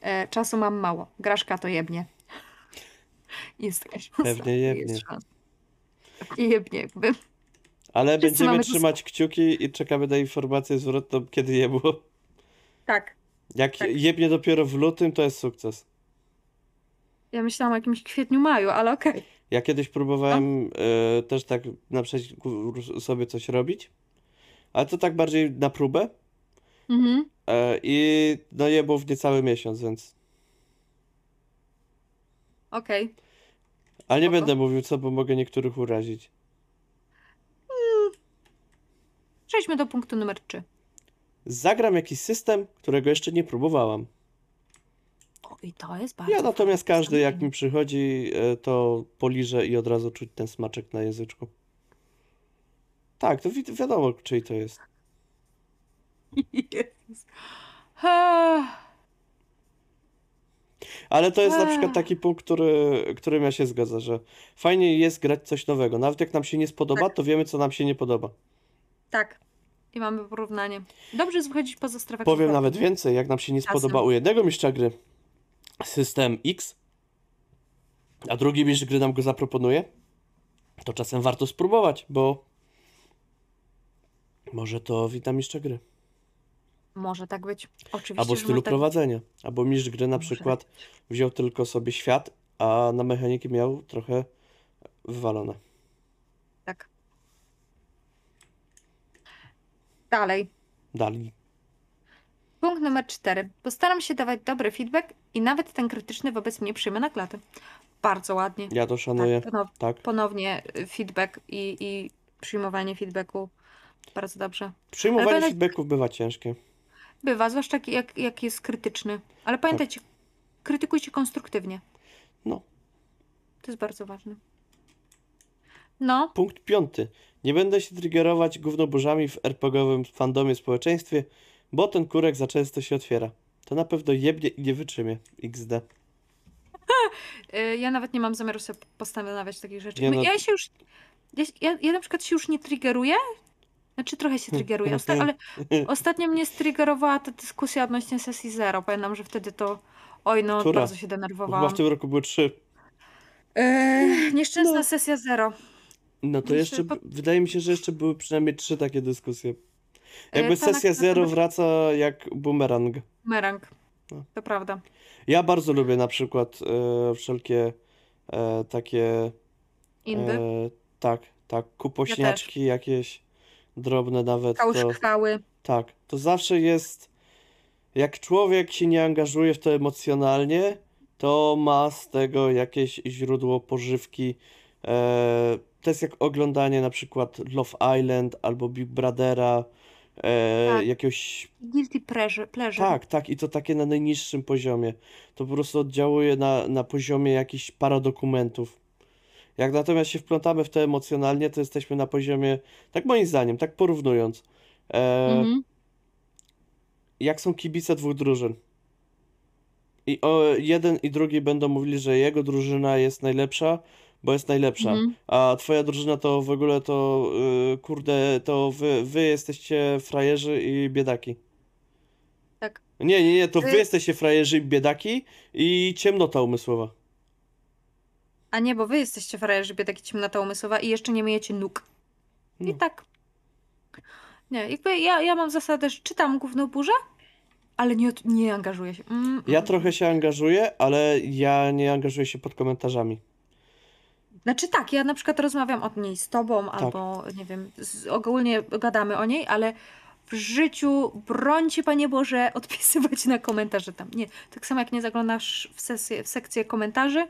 e, czasu mam mało. Graszka to jebnie. Jest taka szansa. Pewnie jebnie. Jest szansa. Jebnie, jakby. Ale Wszyscy będziemy trzymać kciuki i czekamy na informację zwrotną, kiedy je było. Tak. Jak Tak. jebnie dopiero w lutym, to jest sukces. Ja myślałam o jakimś kwietniu, maju, ale okej. Ja kiedyś próbowałem e, też tak na przeciwku sobie coś robić, ale to tak bardziej na próbę. Mhm. E, I no je było w niecały miesiąc, więc. Okej. Ale nie Spoko. będę mówił co, bo mogę niektórych urazić. Przejdźmy do punktu numer trzy. Zagram jakiś system, którego jeszcze nie próbowałam. O, i to jest bardzo Ja natomiast fajne każdy, jak mi przychodzi, e, to poliżę i od razu czuć ten smaczek na języczku. Tak, to wi wiadomo, czyj to jest. Jezus. Ale to jest na przykład taki punkt, który, którym ja się zgadzam, że fajnie jest grać coś nowego. Nawet jak nam się nie spodoba, Tak. to wiemy, co nam się nie podoba. Tak. I mamy porównanie. Dobrze jest wychodzić poza strefę Powiem komfortu. nawet więcej, jak nam się nie Czasem. spodoba u jednego mistrza gry system X, a drugi mistrz gry nam go zaproponuje, to czasem warto spróbować, bo może to wita mistrza gry. Może tak być. Oczywiście, Albo stylu tak prowadzenia. Albo mistrz gry na przykład wziął tylko sobie świat, a na mechaniki miał trochę wywalone. Tak. Dalej. Dali. Punkt numer cztery. Postaram się dawać dobry feedback i nawet ten krytyczny wobec mnie przyjmę na klatę. Bardzo ładnie. Ja to szanuję. Tak, ponow- Tak. ponownie y, feedback i, i przyjmowanie feedbacku. Bardzo dobrze. Przyjmowanie Ale feedbacków bywa ciężkie. Bywa, zwłaszcza jak- jak, jak jest krytyczny. Ale pamiętajcie, krytykujcie konstruktywnie. No. To jest bardzo ważne. No, Punkt piąty. Nie będę się triggerować gównoburzami w RPGowym fandomie społeczeństwie, bo ten kurek za często się otwiera. To na pewno jebnie i nie wytrzymie. XD. y, ja nawet nie mam zamiaru sobie postanawiać takich rzeczy. Nie My- no- Ja się już. Ja, ja, na przykład się już nie triggeruję. Znaczy trochę się triggeruję, osta- ale ostatnio mnie striggerowała ta dyskusja odnośnie sesji zero. Pamiętam, że wtedy to. Oj, no, Która? bardzo się Bo Chyba denerwowałam. w tym roku były trzy. Eee, nieszczęsna No. sesja zero. No to Jeszcze wydaje mi się, że jeszcze były przynajmniej trzy takie dyskusje. E, Jakby sesja zero wraca jak bumerang. Merang. No. To prawda. Ja bardzo lubię na przykład e, wszelkie e, takie Indy. e, tak, tak, kupośniaczki jakieś drobne nawet Kałuż to tak, to zawsze jest jak człowiek się nie angażuje w to emocjonalnie, to ma z tego jakieś źródło pożywki. E, to jest jak oglądanie na przykład Love Island albo Big Brothera, e, Tak. jakiegoś Guilty pleasure. pleasure. tak, tak, i to takie na najniższym poziomie. To po prostu oddziałuje na, na poziomie jakichś paradokumentów. Jak natomiast się wplątamy w to emocjonalnie, to jesteśmy na poziomie, tak moim zdaniem, tak porównując, e, Mhm. jak są kibice dwóch drużyn. I o, jeden i drugi będą mówili, że jego drużyna jest najlepsza, bo jest najlepsza. Mhm. A twoja drużyna to w ogóle to, y, kurde, to wy, wy jesteście frajerzy i biedaki. Tak. Nie, nie, nie, to wy Y- jesteście frajerzy i biedaki i ciemnota umysłowa. A nie, bo wy jesteście frajerzy, biedaki ciemnota umysłowa i jeszcze nie myjecie nóg. I No. tak. Nie, jakby ja, ja mam zasadę, że czytam główną burzę, ale nie, nie angażuję się. Mm, Ja mm. trochę się angażuję, ale ja nie angażuję się pod komentarzami. Znaczy tak, ja na przykład rozmawiam o niej z tobą, Tak. albo nie wiem, z, ogólnie gadamy o niej, ale w życiu brońcie, Panie Boże, odpisywać na komentarze tam. Nie, tak samo jak nie zaglądasz w, sesję, w sekcję komentarzy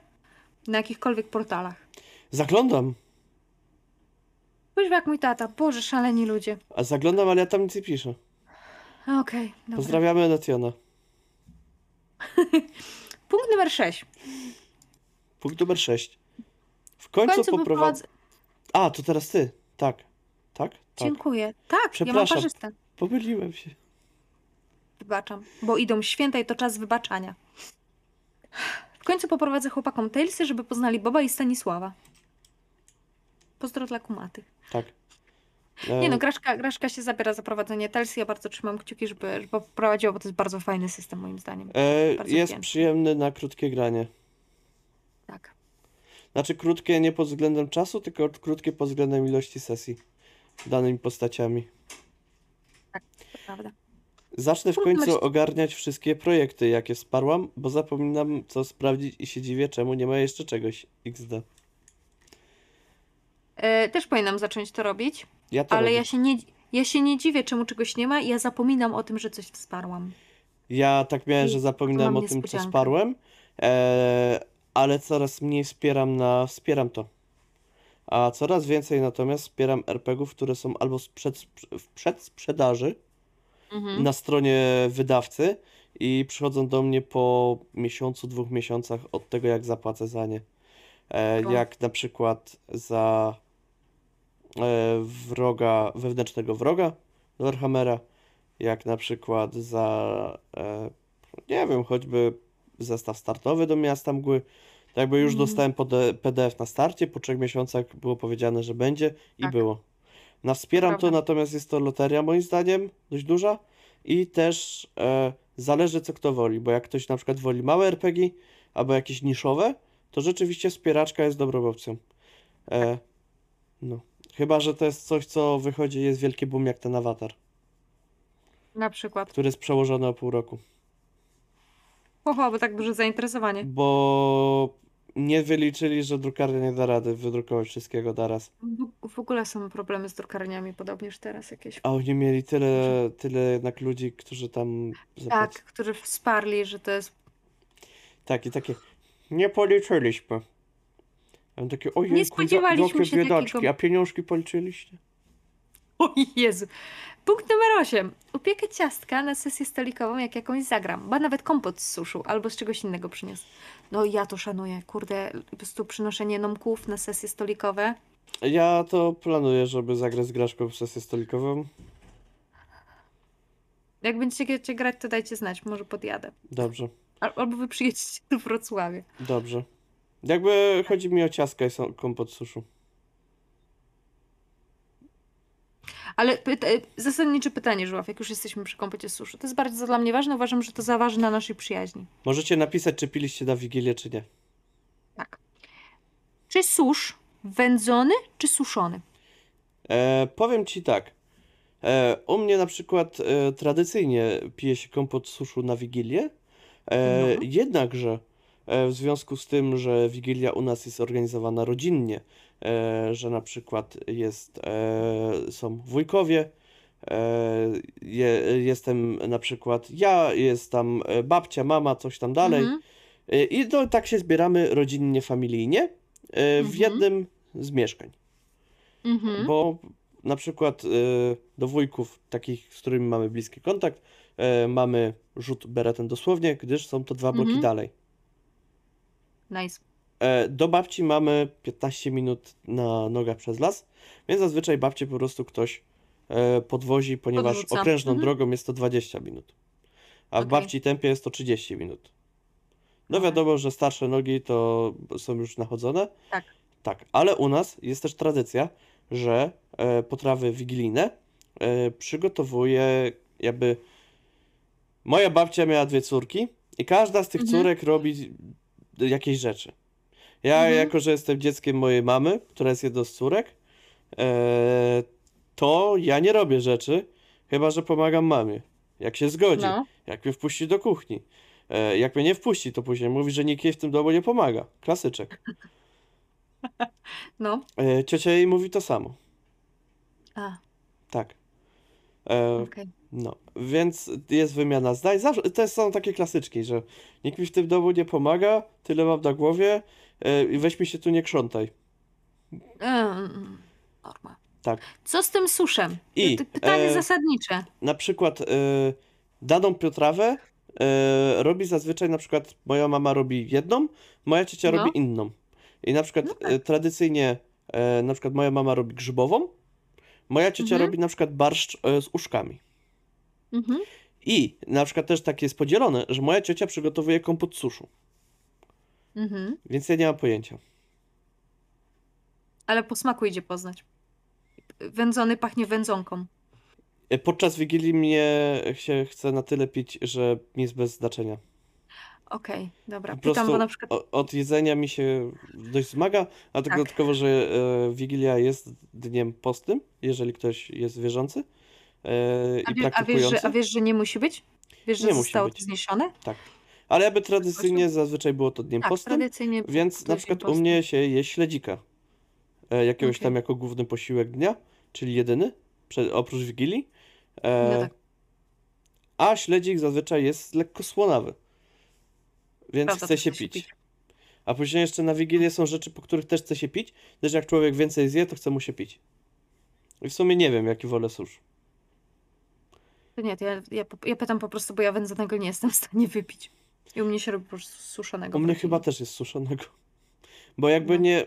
na jakichkolwiek portalach. Zaglądam. Kuźwa jak mój tata. Boże, szaleni ludzie. A zaglądam, ale ja tam nic nie piszę. Okej, dobra. Pozdrawiamy Nationa. Punkt numer 6. Punkt numer 6. W końcu, końcu poprowadzę. A, to teraz ty. Tak. Tak? Tak. Dziękuję. Tak, ja mam Przepraszam. Pomyliłem się. Wybaczam, bo idą święta i to czas wybaczania. W końcu poprowadzę chłopakom Talesy, żeby poznali Boba i Stanisława. Pozdro dla kumaty. Tak. Nie E, no, Graszka, Graszka się zabiera za prowadzenie Talesy. Ja bardzo trzymam kciuki, żeby, żeby poprowadziła, bo to jest bardzo fajny system moim zdaniem. e, bardzo jest przyjemny na krótkie granie. Tak, Znaczy krótkie nie pod względem czasu, tylko krótkie pod względem ilości sesji danymi postaciami. to prawda. Zacznę w końcu ogarniać wszystkie projekty, jakie wsparłam, bo zapominam co sprawdzić i się dziwię, czemu nie ma jeszcze czegoś XD. E, też powinnam zacząć to robić, Ja to ale robię. ja się, nie, ja się nie dziwię, czemu czegoś nie ma i ja zapominam o tym, że coś wsparłam. Ja tak miałem, I że zapominałem mam o tym, co wsparłem, e, ale coraz mniej wspieram na wspieram to. A coraz więcej natomiast wspieram RPGów, które są albo sprzed, w przedsprzedaży Mhm. na stronie wydawcy i przychodzą do mnie po miesiącu, dwóch miesiącach od tego, jak zapłacę za nie. E, jak na przykład za e, wroga, wewnętrznego wroga do Warhammera, jak na przykład za, e, nie wiem, choćby zestaw startowy do Miasta Mgły. Tak jakby już Mhm. dostałem PDF na starcie, po trzech miesiącach było powiedziane, że będzie i Tak. było. Na wspieram to, Prawda. natomiast jest to loteria moim zdaniem dość duża i też e, zależy co kto woli, bo jak ktoś na przykład woli małe RPG albo jakieś niszowe, to rzeczywiście wspieraczka jest dobrą opcją. E, no. Chyba, że to jest coś, co wychodzi, jest wielki boom jak ten awatar, Na przykład. który jest przełożony o pół roku. Oho, bo tak duże zainteresowanie. Bo nie wyliczyli, że drukarnia nie da rady wydrukować wszystkiego naraz. W, w ogóle są problemy z drukarniami, podobnież teraz jakieś. A oni mieli tyle, tyle jednak ludzi, którzy tam Tak, zapłacili. którzy wsparli, że to jest. Tak, i takie, nie policzyliśmy. A on takie, ojej, Nie spodziewaliśmy się biedaczki, takiego- a pieniążki policzyliście? O Jezu. Punkt numer 8. Upiekę ciastka na sesję stolikową, jak jakąś zagram. Ba nawet kompot z suszu albo z czegoś innego przyniósł. No ja to szanuję. Kurde, po prostu przynoszenie nomków na sesje stolikowe. Ja to planuję, żeby zagrać z Graszką w sesję stolikową. Jak będziecie grać, to dajcie znać. Może podjadę. Dobrze, Al- Albo wy przyjedziecie do Wrocławia. dobrze. Jakby chodzi mi o ciastka i kompot suszu. Ale pyta zasadnicze pytanie, Żuław, jak już jesteśmy przy kompocie z suszu. To jest bardzo dla mnie ważne. Uważam, że to zaważy na naszej przyjaźni. Możecie napisać, czy piliście na Wigilię, czy nie. Tak. Czy susz wędzony, czy suszony? E, powiem ci tak. E, u mnie na przykład e, tradycyjnie pije się kompot suszu na Wigilię. E, No. Jednakże e, w związku z tym, że Wigilia u nas jest organizowana rodzinnie, że na przykład jest, e, są wujkowie, e, je, jestem na przykład ja, jest tam e, babcia, mama, coś tam dalej. Mhm. E, I to, tak się zbieramy rodzinnie, familijnie e, w Mhm. jednym z mieszkań. Mhm. Bo na przykład do wujków, takich, z którymi mamy bliski kontakt, mamy rzut beretem dosłownie, gdyż są to dwa bloki Mhm. dalej. Nice. E, do babci mamy 15 minut na nogach przez las, więc zazwyczaj babcie po prostu ktoś e, podwozi, ponieważ Podrzuca. okrężną Mhm. drogą jest to 20 minut, a w Okej. babci tempie jest to 30 minut. No wiadomo, że starsze nogi to są już nachodzone. Tak. Tak, ale u nas jest też tradycja, że e, potrawy wigilijne przygotowuje jakby... Moja babcia miała dwie córki i każda z tych Mhm. córek robi jakieś rzeczy. Ja, Mhm. jako że jestem dzieckiem mojej mamy, która jest jedną z córek, e, to ja nie robię rzeczy, chyba że pomagam mamie. Jak się zgodzi, No. jak mnie wpuści do kuchni. E, jak mnie nie wpuści, to później mówi, że nikt jej w tym domu nie pomaga. Klasyczek. No. E, ciocia jej mówi to samo. A, Tak. E, okej. No, więc jest wymiana zdań. Zawsze, to są takie klasyczki, że nikt mi w tym domu nie pomaga, tyle mam na głowie e, i weź mi się tu nie krzątaj. Mm, Norma. Tak. Co z tym suszem? I, Pytanie e, zasadnicze. Na przykład y, daną potrawę y, robi zazwyczaj na przykład moja mama robi jedną, moja ciocia No. robi inną. I na przykład No tak. tradycyjnie na przykład moja mama robi grzybową, moja ciocia Mhm. robi na przykład barszcz z uszkami. Mhm. I na przykład też tak jest podzielone, że moja ciocia przygotowuje kompot suszu, Mhm. więc ja nie mam pojęcia. Ale po smaku idzie poznać. Wędzony pachnie wędzonką. Y, Podczas Wigilii mnie się chce na tyle pić, że mi jest bez znaczenia. Okej, dobra. Po Pytam, bo na przykład. od jedzenia mi się dość zmaga, a Tak. dodatkowo, że e, Wigilia jest dniem postym, jeżeli ktoś jest wierzący e, A, i wie, a, wiesz, że, a wiesz, że nie musi być? Wiesz, że Nie zostało to zniesione? Tak. Ale jakby tradycyjnie zazwyczaj było to dniem Tak, tradycyjnie. więc na przykład u mnie się je śledzika. E, jakiegoś Okej. tam jako główny posiłek dnia, czyli jedyny, oprócz Wigilii. E, No tak. A śledzik zazwyczaj jest lekko słonawy, więc Prawda, chce się pić. A później jeszcze na Wigilię są rzeczy, po których też chce się pić, też jak człowiek więcej zje, to chce mu się pić. I w sumie nie wiem, jaki wolę susz. To nie, to ja, ja, ja pytam po prostu, bo ja wędzonego nie jestem w stanie wypić. I u mnie się robi po prostu suszonego. U mnie chyba też jest suszonego. Bo jakby No. nie...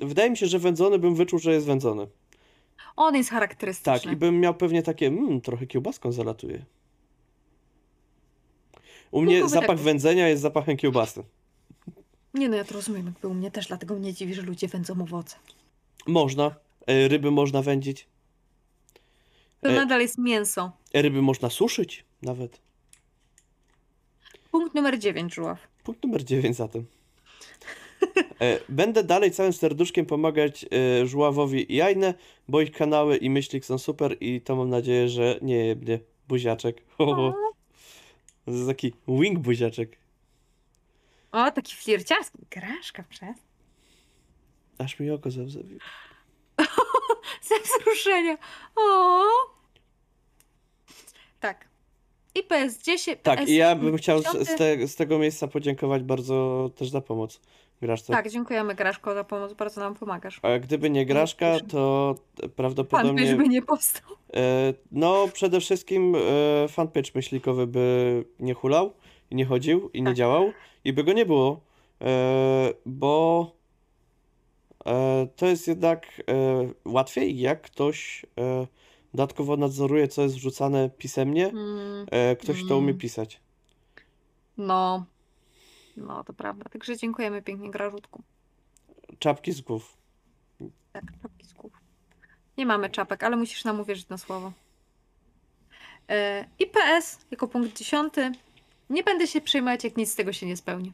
Wydaje mi się, że wędzony bym wyczuł, że jest wędzony. On jest charakterystyczny. Tak, i bym miał pewnie takie, mmm, trochę kiełbaską zalatuje. U mnie tak zapach być. wędzenia jest zapachem kiełbasy. Nie no, ja to rozumiem, jakby u mnie też, dlatego mnie dziwi, że ludzie wędzą owoce. Można. E, Ryby można wędzić. To E- nadal jest mięso. E, Ryby można suszyć nawet. Punkt numer 9, Żuław. Punkt numer 9 zatem. E, Będę dalej całym serduszkiem pomagać Żuławowi i Ajnę, bo ich kanały i myślik są super i to mam nadzieję, że nie jebnie buziaczek. To jest taki wing buziaczek. O, taki flirciarski. Graszka przez. Aż mi oko zawzawiło. Ze wzruszenia. O. Tak. I PS10. Tak, PS i ja bym chciał z, 10. z, te, z tego miejsca podziękować bardzo też za pomoc Graszce. Tak, dziękujemy Graszko za pomoc, bardzo nam pomagasz. A gdyby nie Graszka, to prawdopodobnie... by nie powstał. E, no, przede wszystkim e, fanpage myślikowy by nie hulał i nie chodził i nie Tak. działał i by go nie było, e, bo to jest jednak e, łatwiej, jak ktoś e, dodatkowo nadzoruje, co jest wrzucane pisemnie, Mm, e, ktoś to umie Mm. pisać. no. No, to prawda. Także dziękujemy pięknie, Grażutku. Czapki z głów. Tak, czapki z głów. Nie mamy czapek, ale musisz nam uwierzyć na słowo. E, I PS jako punkt dziesiąty. Nie będę się przejmować, jak nic z tego się nie spełni.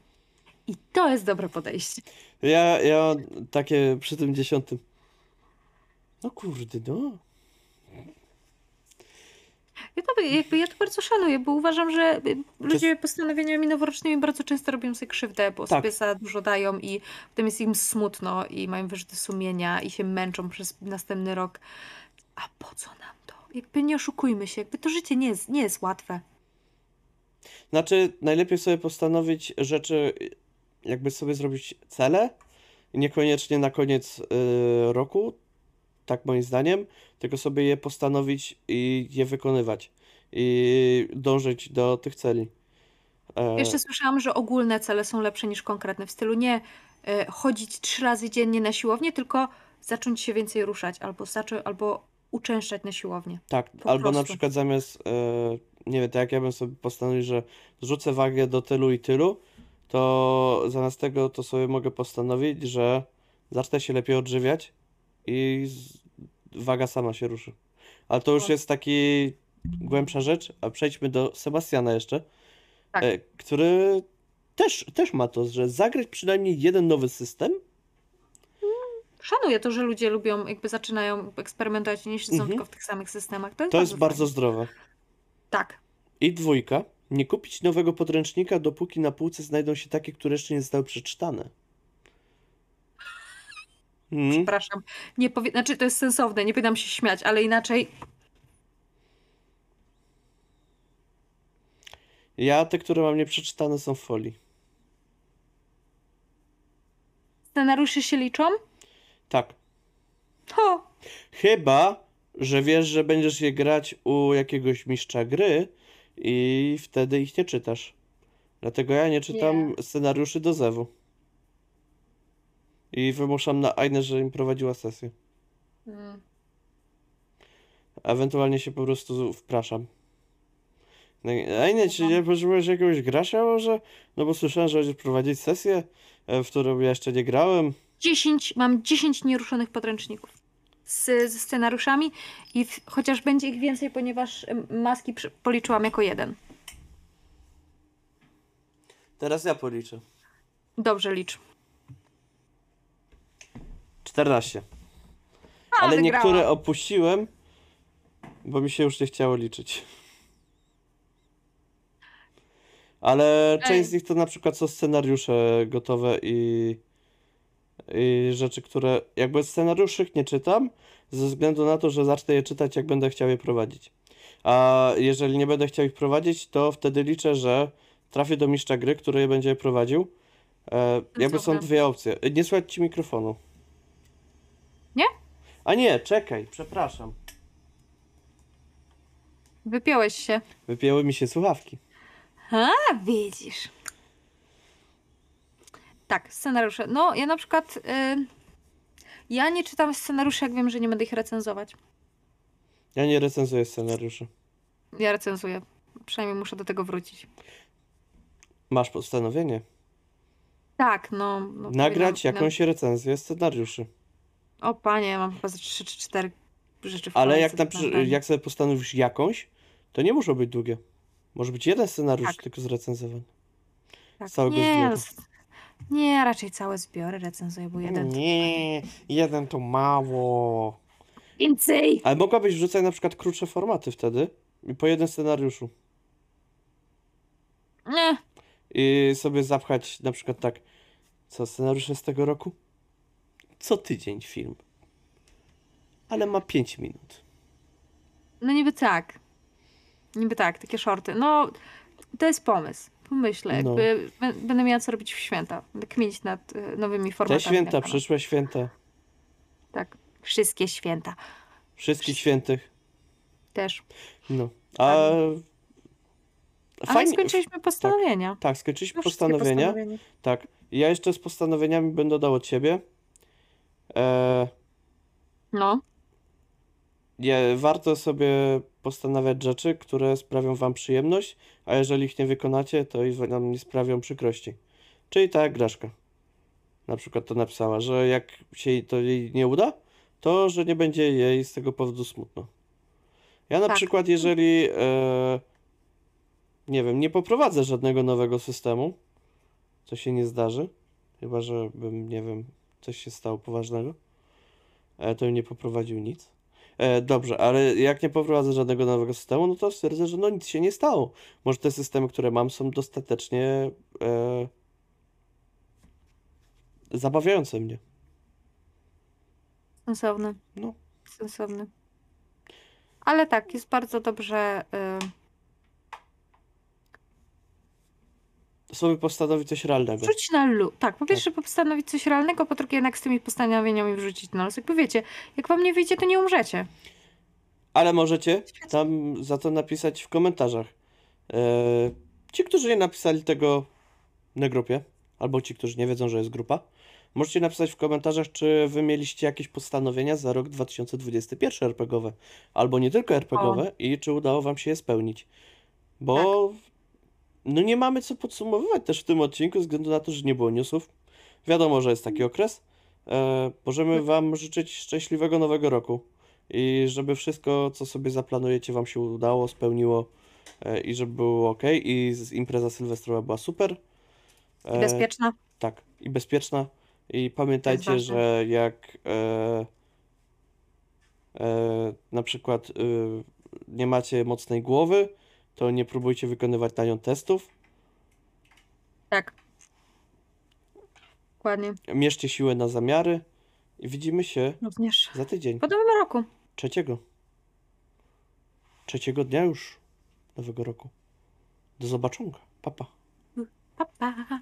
I to jest dobre podejście. Ja, ja takie przy tym dziesiątym. No kurde, no. Ja to, jakby, ja to bardzo szanuję, bo uważam, że y, ludzie postanowieniami noworocznymi bardzo często robią sobie krzywdę, bo Tak. sobie za dużo dają i potem jest im smutno i mają wyrzuty sumienia i się męczą przez następny rok. A po co nam to? Jakby nie oszukujmy się, jakby to życie nie jest, nie jest łatwe. Znaczy, najlepiej sobie postanowić rzeczy, jakby sobie zrobić cele, niekoniecznie na koniec y, roku, tak moim zdaniem, tylko sobie je postanowić i je wykonywać i dążyć do tych celi. E, Jeszcze słyszałam, że ogólne cele są lepsze niż konkretne. W stylu nie e, chodzić trzy razy dziennie na siłownię, tylko zacząć się więcej ruszać albo, zacząć, albo uczęszczać na siłownię. tak, po albo na prostu. przykład zamiast, e, nie wiem, tak jak ja bym sobie postanowił, że zrzucę wagę do tylu i tylu, to zamiast tego to sobie mogę postanowić, że zacznę się lepiej odżywiać i z, waga sama się ruszy. Ale to już jest taki głębsza rzecz, a przejdźmy do Sebastiana jeszcze, Tak. e, który też, też ma to, że zagrać przynajmniej jeden nowy system, Szanuję to, że ludzie lubią, jakby zaczynają eksperymentować nie siedzą Mhm. tylko w tych samych systemach. To jest to jest bardzo bardzo fajne. zdrowe. Tak. I dwójka, nie kupić nowego podręcznika, dopóki na półce znajdą się takie, które jeszcze nie zostały przeczytane. Mm. Przepraszam. Nie powie... Znaczy, to jest sensowne, nie powinnam się śmiać, ale inaczej Ja te, które mam nieprzeczytane są w folii. scenariusze się liczą? Tak. O, Chyba, że wiesz, że będziesz je grać u jakiegoś mistrza gry i wtedy ich nie czytasz. Dlatego ja nie czytam scenariuszy do Zewu. I wymuszam na Ainę, że im prowadziła sesję. Mm. Ewentualnie się po prostu wpraszam. No i- Ainie, czy nie potrzebujesz jakiegoś gracza może? No bo słyszałem, że będziesz prowadzić sesję, e, w którą ja jeszcze nie grałem. 10, mam 10 nieruszonych podręczników z, ze scenariuszami i w, chociaż będzie ich więcej, ponieważ maski przy, policzyłam jako jeden. Teraz ja policzę. Dobrze licz. 14. A, Ale wygrałam. niektóre opuściłem, bo mi się już nie chciało liczyć. Ale część Ej. z nich to na przykład są scenariusze gotowe i rzeczy, które jakby scenariuszy nie czytam, ze względu na to, że zacznę je czytać, jak będę chciał je prowadzić. A jeżeli nie będę chciał ich prowadzić, to wtedy liczę, że trafię do mistrza gry, który je będzie prowadził. E, jakby są dwie opcje. Nie słychać ci mikrofonu. Nie? A nie, czekaj, przepraszam. Wypiąłeś się. Wypięły mi się słuchawki. A, widzisz. Tak, scenariusze. No, ja na przykład. y, ja nie czytam scenariuszy, jak wiem, że nie będę ich recenzować. Ja nie recenzuję scenariuszy. Ja recenzuję. Przynajmniej muszę do tego wrócić. Masz postanowienie. Tak, no. no Nagrać powinnam- jakąś recenzję scenariuszy. O panie, mam chyba ze 3 czy 4 rzeczy w Ale jak, na, jak sobie postanowisz jakąś, to nie muszą być długie. Może być jeden scenariusz Tak. tylko. Tak. z całego nie, zbioru. Nie, raczej całe zbiory recenzuję, bo jeden. to- Nie, jeden to mało. Więcej! Ale mogłabyś wrzucać na przykład krótsze formaty wtedy. I po jeden scenariuszu. Nie, I sobie zapchać na przykład tak. Co, scenariusze z tego roku? Co tydzień film. Ale ma 5 minut. no niby tak. Niby tak, takie shorty. No, to jest pomysł. Pomyślę, No. jakby bę- będę miała co robić w święta. Będę kminić nad y, nowymi Te formatami. święta, na kanał. przyszłe święta. Tak, wszystkie święta Wszystkich świętych. też. No. A. Ale skończyliśmy postanowienia. Tak, skończyliśmy No, postanowienia. postanowienia. Tak. Ja jeszcze z postanowieniami będę dał od siebie. E, No, nie, warto sobie postanawiać rzeczy, które sprawią wam przyjemność, a jeżeli ich nie wykonacie, to i wam nie sprawią przykrości. Czyli tak jak Graszka. Na przykład to napisała, że jak się jej- to jej nie uda, to że nie będzie jej z tego powodu smutno. Ja na Tak. przykład, jeżeli e, nie wiem, nie poprowadzę żadnego nowego systemu, co się nie zdarzy, chyba że bym, nie wiem, coś się stało poważnego, e, to bym nie poprowadził nic. E, dobrze, ale jak nie poprowadzę żadnego nowego systemu, no to stwierdzę, że no nic się nie stało. Może te systemy, które mam, są dostatecznie e, zabawiające mnie. sensowny. No. Sensowny. Ale tak, jest bardzo dobrze. Y, Sobie postanowić coś realnego. wrzucić na luz. Tak, po pierwsze postanowić coś realnego, po drugie jednak z tymi postanowieniami wrzucić na luz. Jakby wiecie, jak wam nie wyjdzie, to nie umrzecie. Ale możecie tam za to napisać w komentarzach. E, ci, którzy nie napisali tego na grupie, albo ci, którzy nie wiedzą, że jest grupa, możecie napisać w komentarzach, czy wy mieliście jakieś postanowienia za rok 2021 RPGowe, albo nie tylko RPGowe i czy udało wam się je spełnić. Bo no nie mamy co podsumowywać też w tym odcinku, ze względu na to, że nie było newsów. Wiadomo, że jest taki okres. E, możemy wam życzyć szczęśliwego nowego roku. I żeby wszystko, co sobie zaplanujecie, wam się udało, spełniło e, i żeby było ok. I impreza sylwestrowa była super. E, Bezpieczna. tak, i bezpieczna. I pamiętajcie, że jak e, e, na przykład e, nie macie mocnej głowy, to nie próbujcie wykonywać na nią testów. Tak. Dokładnie. Mierzcie siłę na zamiary i widzimy się Również. za tydzień. Po nowym roku. Trzeciego. Trzeciego dnia już nowego roku. Do zobaczonka. Papa. Pa, pa.